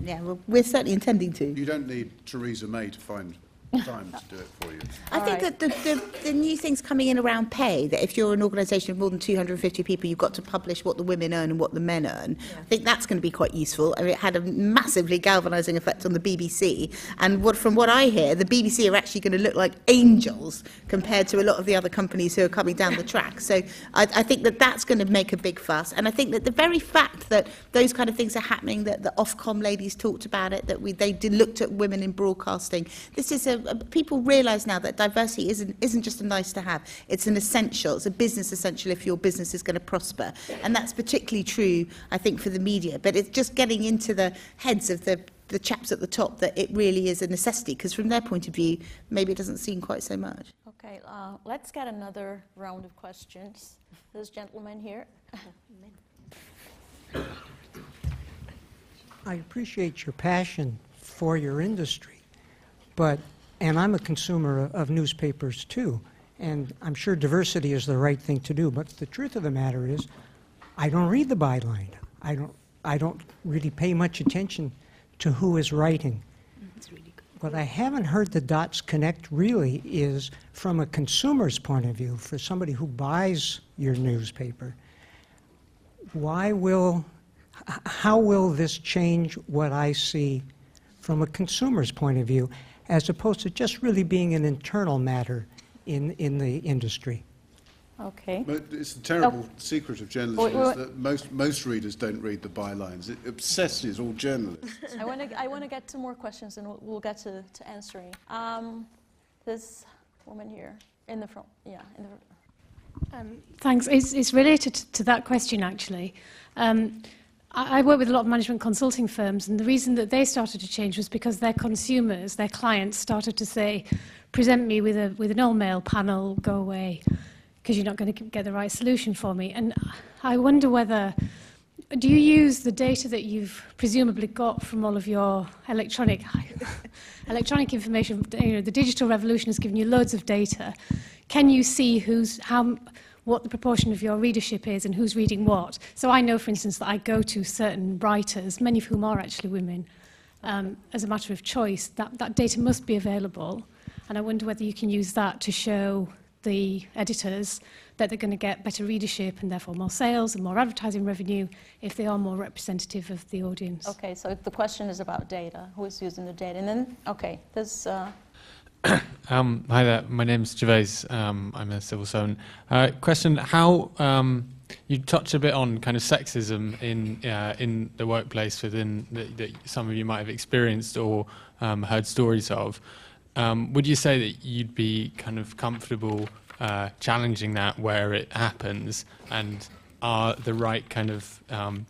Yeah, well, we're certainly intending to. You don't need Theresa May to find time to do it for you. I think that the, the, the new things coming in around pay, that if you're an organisation of more than 250 people, you've got to publish what the women earn and what the men earn. I think that's going to be quite useful. I mean, it had a massively galvanising effect on the BBC. And what, from what I hear, the BBC are actually going to look like angels compared to a lot of the other companies who are coming down the track. So I, I think that that's going to make a big fuss. And I think that the very fact that those kind of things are happening, that the Ofcom ladies talked about it, that we, they did, looked at women in broadcasting, this is a, a people realise now that diversity isn't, isn't just a nice to have, it's an essential, it's a business essential if your business is going to prosper. And that's particularly true, I think, for the media. But it's just getting into the heads of the, the chaps at the top that it really is a necessity, because from their point of view, maybe it doesn't seem quite so much. okay, uh, let's get another round of questions. This gentleman here. I appreciate your passion for your industry, but, and I'm a consumer of- newspapers too, and I'm sure diversity is the right thing to do, but the truth of the matter is, I don't read the byline. I don't, I don't really pay much attention to who is writing. What I haven't heard the dots connect really is from a consumer's point of view, for somebody who buys your newspaper. Why will, how will this change what I see from a consumer's point of view, as opposed to just really being an internal matter in, in the industry? Okay. But it's the terrible secret of journalism Wait, wait, is that most, most readers don't read the bylines. It obsesses all journalists. I want to I want to get to more questions and we'll, we'll get to, to answering. Um, this woman here in the front. Yeah, in the. Um, thanks. It's, it's related to, to that question, actually. Um, I, work with a lot of management consulting firms, and the reason that they started to change was because their consumers, their clients, started to say, present me with, a, with an all-male panel, go away, because you're not going to get the right solution for me. And I wonder whether, do you use the data that you've presumably got from all of your electronic, electronic information, you know, the digital revolution has given you loads of data. Can you see who's, how, what the proportion of your readership is and who's reading what. So I know, for instance, that I go to certain writers, many of whom are actually women, um, as a matter of choice. That, that data must be available. And I wonder whether you can use that to show the editors that they're going to get better readership and therefore more sales and more advertising revenue if they are more representative of the audience. Okay, so the question is about data. Who is using the data? And then, okay, there's... Uh um, hi there, my name's Gervais. Um, I'm a civil servant. Uh, question: How um, you touch a bit on kind of sexism in uh, in the workplace within that, that some of you might have experienced or um, heard stories of. Um, would you say that you'd be kind of comfortable uh, challenging that where it happens, and are the right kind of um,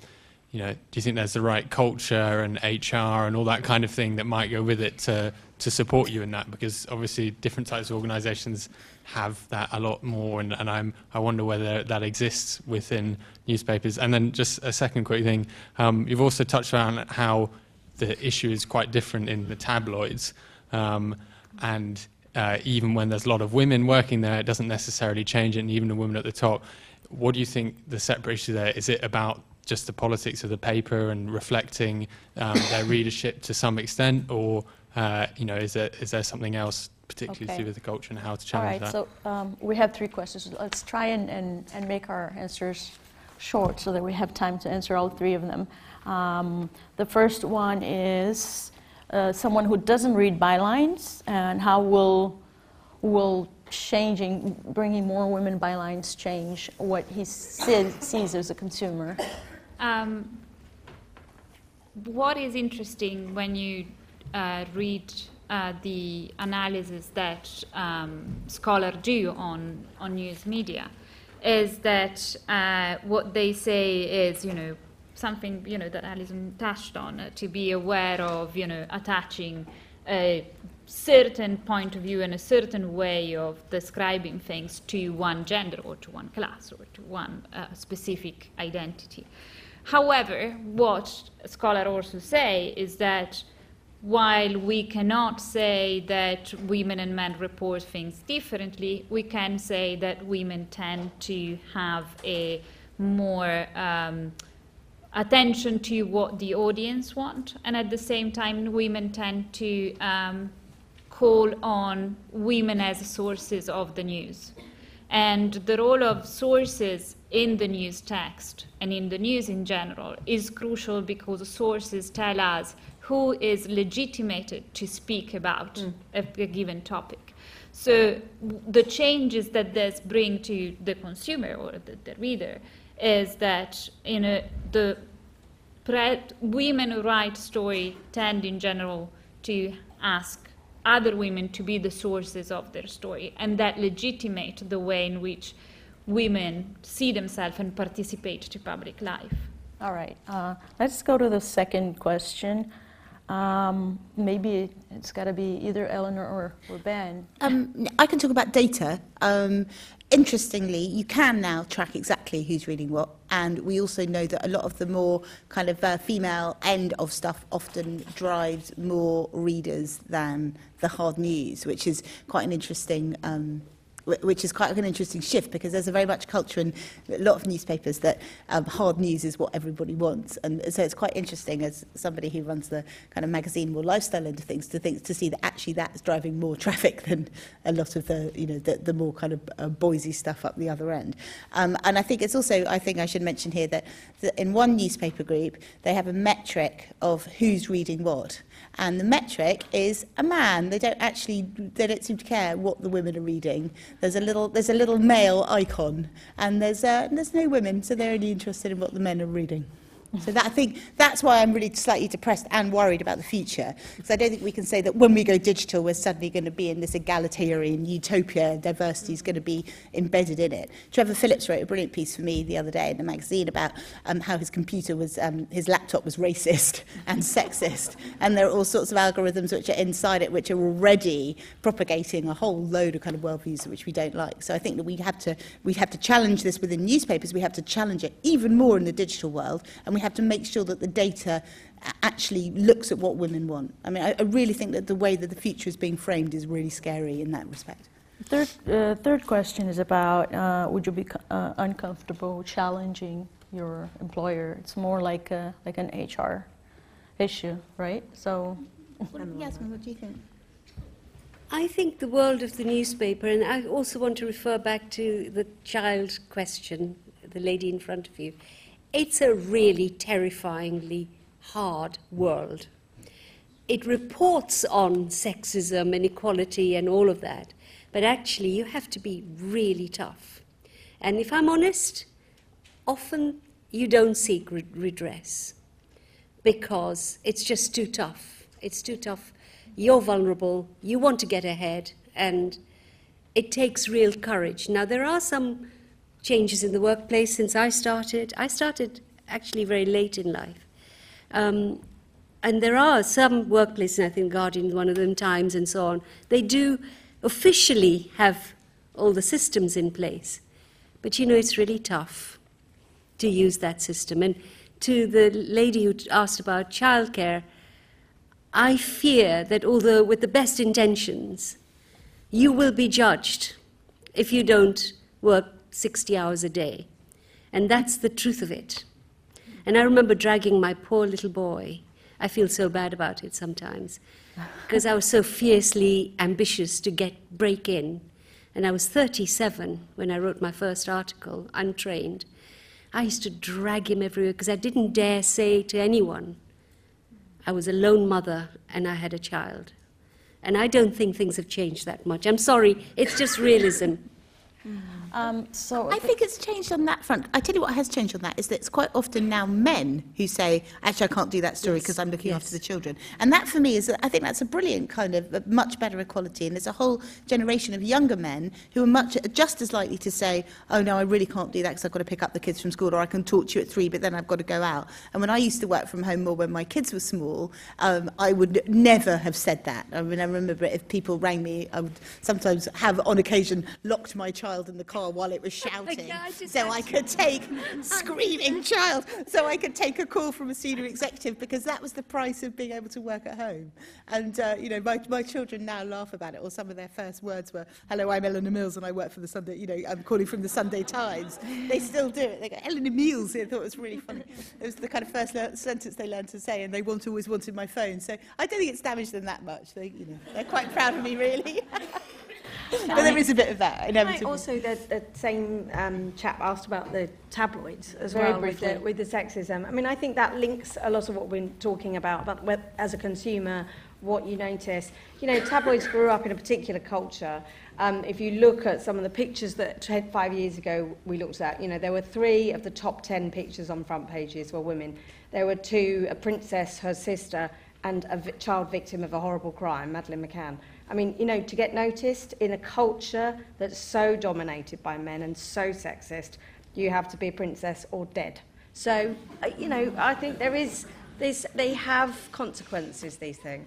you know, do you think there's the right culture and HR and all that kind of thing that might go with it to to support you in that? Because obviously different types of organisations have that a lot more, and, and I'm I wonder whether that exists within newspapers. And then just a second quick thing, um, you've also touched on how the issue is quite different in the tabloids, um, and uh, even when there's a lot of women working there, it doesn't necessarily change it, and even the women at the top. What do you think the separate issue there? Is it about just the politics of the paper and reflecting um, their readership to some extent, or uh, you know, is there is there something else particularly okay. to do with the culture and how to challenge that? All right, so um, we have three questions. Let's try and, and, and make our answers short so that we have time to answer all three of them. Um, the first one is uh, someone who doesn't read bylines, and how will will changing, bringing more women bylines change what he sees, sees as a consumer? Um, what is interesting when you uh, read uh, the analysis that um, scholars do on, on news media is that uh, what they say is, you know, something, you know, that Alison touched on, uh, to be aware of, you know, attaching a certain point of view and a certain way of describing things to one gender or to one class or to one uh, specific identity. However, what scholars also say is that while we cannot say that women and men report things differently, we can say that women tend to have a more um, attention to what the audience want, and at the same time, women tend to um, call on women as sources of the news. And the role of sources in the news text and in the news in general is crucial because sources tell us who is legitimated to speak about mm. a, a, given topic. So the changes that this bring to the consumer or the, the reader is that you know, the pre- women who write story tend in general to ask other women to be the sources of their story, and that legitimate the way in which women see themselves and participate to public life. All right. Uh, let's go to the second question. Um, maybe it's got to be either Eleanor or, or Ben. Um, I can talk about data. Um, interestingly, you can now track exactly who's reading what, and we also know that a lot of the more kind of uh, female end of stuff often drives more readers than the hard news, which is quite an interesting um, which is quite an interesting shift because there's a very much culture in a lot of newspapers that um, hard news is what everybody wants. And so it's quite interesting as somebody who runs the kind of magazine more lifestyle into things to think to see that actually that's driving more traffic than a lot of the, you know, the, the more kind of uh, Boise stuff up the other end. Um, and I think it's also, I think I should mention here that, that in one newspaper group, they have a metric of who's reading what. And the metric is a man. They don't actually, they don't seem to care what the women are reading. There's a little, there's a little male icon, and there's, uh, there's no women, so they're only interested in what the men are reading. So that, I think that's why I'm really slightly depressed and worried about the future. Because I don't think we can say that when we go digital, we're suddenly going to be in this egalitarian utopia, diversity is going to be embedded in it. Trevor Phillips wrote a brilliant piece for me the other day in the magazine about um, how his computer was, um, his laptop was racist and sexist. And there are all sorts of algorithms which are inside it which are already propagating a whole load of kind of worldviews which we don't like. So I think that we have to, we have to challenge this within newspapers, we have to challenge it even more in the digital world, and we have to make sure that the data actually looks at what women want. I mean, I, I really think that the way that the future is being framed is really scary in that respect. Third, uh, third question is about uh, would you be uh, uncomfortable challenging your employer? It's more like, a, like an HR issue, right? So, Yasmin, what do you think? I think the world of the newspaper, and I also want to refer back to the child question, the lady in front of you. It's a really terrifyingly hard world. It reports on sexism, inequality, and all of that, but actually, you have to be really tough. And if I'm honest, often you don't seek redress because it's just too tough. It's too tough. You're vulnerable, you want to get ahead, and it takes real courage. Now, there are some changes in the workplace since I started. I started actually very late in life. Um, and there are some workplaces, I think Guardian, one of them, Times, and so on, they do officially have all the systems in place. But you know, it's really tough to use that system. And to the lady who asked about childcare, I fear that although with the best intentions, you will be judged if you don't work 60 hours a day. And that's the truth of it. And I remember dragging my poor little boy. I feel so bad about it sometimes because I was so fiercely ambitious to get break in. And I was 37 when I wrote my first article, untrained. I used to drag him everywhere because I didn't dare say to anyone I was a lone mother and I had a child. And I don't think things have changed that much. I'm sorry, it's just realism. Mm. Um, so I think it's changed on that front. I tell you what has changed on that is that it's quite often now men who say, actually, I can't do that story Yes, because I'm looking yes. after the children. And that for me is, I think that's a brilliant kind of a much better equality. And there's a whole generation of younger men who are much just as likely to say, oh no, I really can't do that because I've got to pick up the kids from school or I can talk to you at three, but then I've got to go out. And when I used to work from home more when my kids were small, um, I would never have said that. I mean, I remember if people rang me, I would sometimes have on occasion locked my child in the car while it was shouting so I could take screaming child so I could take a call from a senior executive because that was the price of being able to work at home. And uh, you know my, my children now laugh about it or some of their first words were hello I'm Eleanor Mills and I work for the Sunday you know I'm calling from the Sunday Times. They still do it. They go Eleanor Mills They thought it was really funny. It was the kind of first sentence they learned to say and they want always wanted my phone. So I don't think it's damaged them that much. They you know they're quite proud of me really but there is a bit of that Can I also, the, the same um, chap asked about the tabloids as Very well with the, with the sexism. I mean, I think that links a lot of what we're talking about, but as a consumer, what you notice. You know, tabloids grew up in a particular culture. Um, if you look at some of the pictures that five years ago we looked at, you know, there were three of the top ten pictures on front pages were women. There were two, a princess, her sister, and a child victim of a horrible crime, Madeleine McCann. I mean, you know, to get noticed in a culture that's so dominated by men and so sexist, you have to be a princess or dead. So, uh, you know, I think there is this, they have consequences, these things.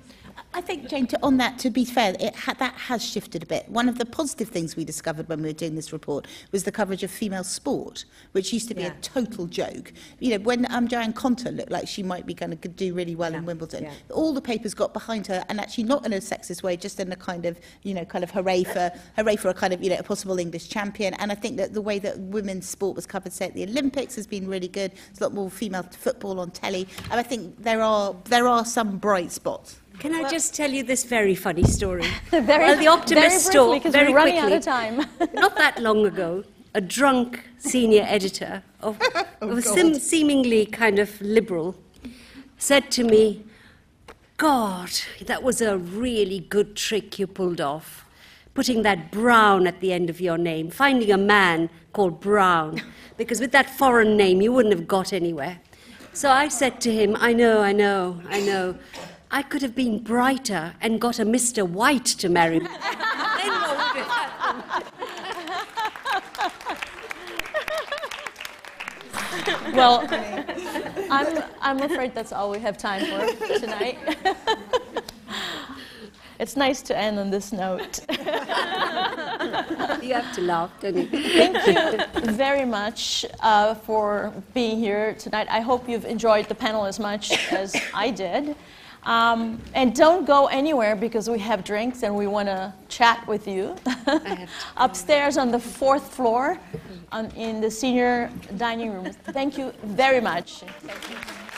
I think, Jane, to, on that, to be fair, it ha- that has shifted a bit. One of the positive things we discovered when we were doing this report was the coverage of female sport, which used to be Yeah. a total joke. You know, when um, Johanna Konta looked like she might be going to do really well in Wimbledon, yeah. all the papers got behind her, and actually not in a sexist way, just in a kind of, you know, kind of hooray for, hooray for a kind of, you know, a possible English champion. And I think that the way that women's sport was covered, say, at the Olympics has been really good. There's a lot more female football on telly. And I think there are, there are some bright spots. Can I just tell you this very funny story? Very- well, the very Optimist briefly, store, 'cause very we're running out quickly. of time. Not that long ago, a drunk senior editor of, oh, of a sim- seemingly kind of liberal said to me, God, that was a really good trick you pulled off. Putting that Brown at the end of your name, finding a man called Brown, because with that foreign name you wouldn't have got anywhere. So I said to him, I know, I know, I know. I could have been brighter and got a Mr. White to marry me. then what would have? Well, I'm, I'm afraid that's all we have time for tonight. It's nice to end on this note. You have to laugh, don't you? Thank you very much uh, for being here tonight. I hope you've enjoyed the panel as much as I did. Um, and don't go anywhere because we have drinks and we want to chat with you. Upstairs on the fourth floor on, in the senior dining room. Thank you very much. Thank you.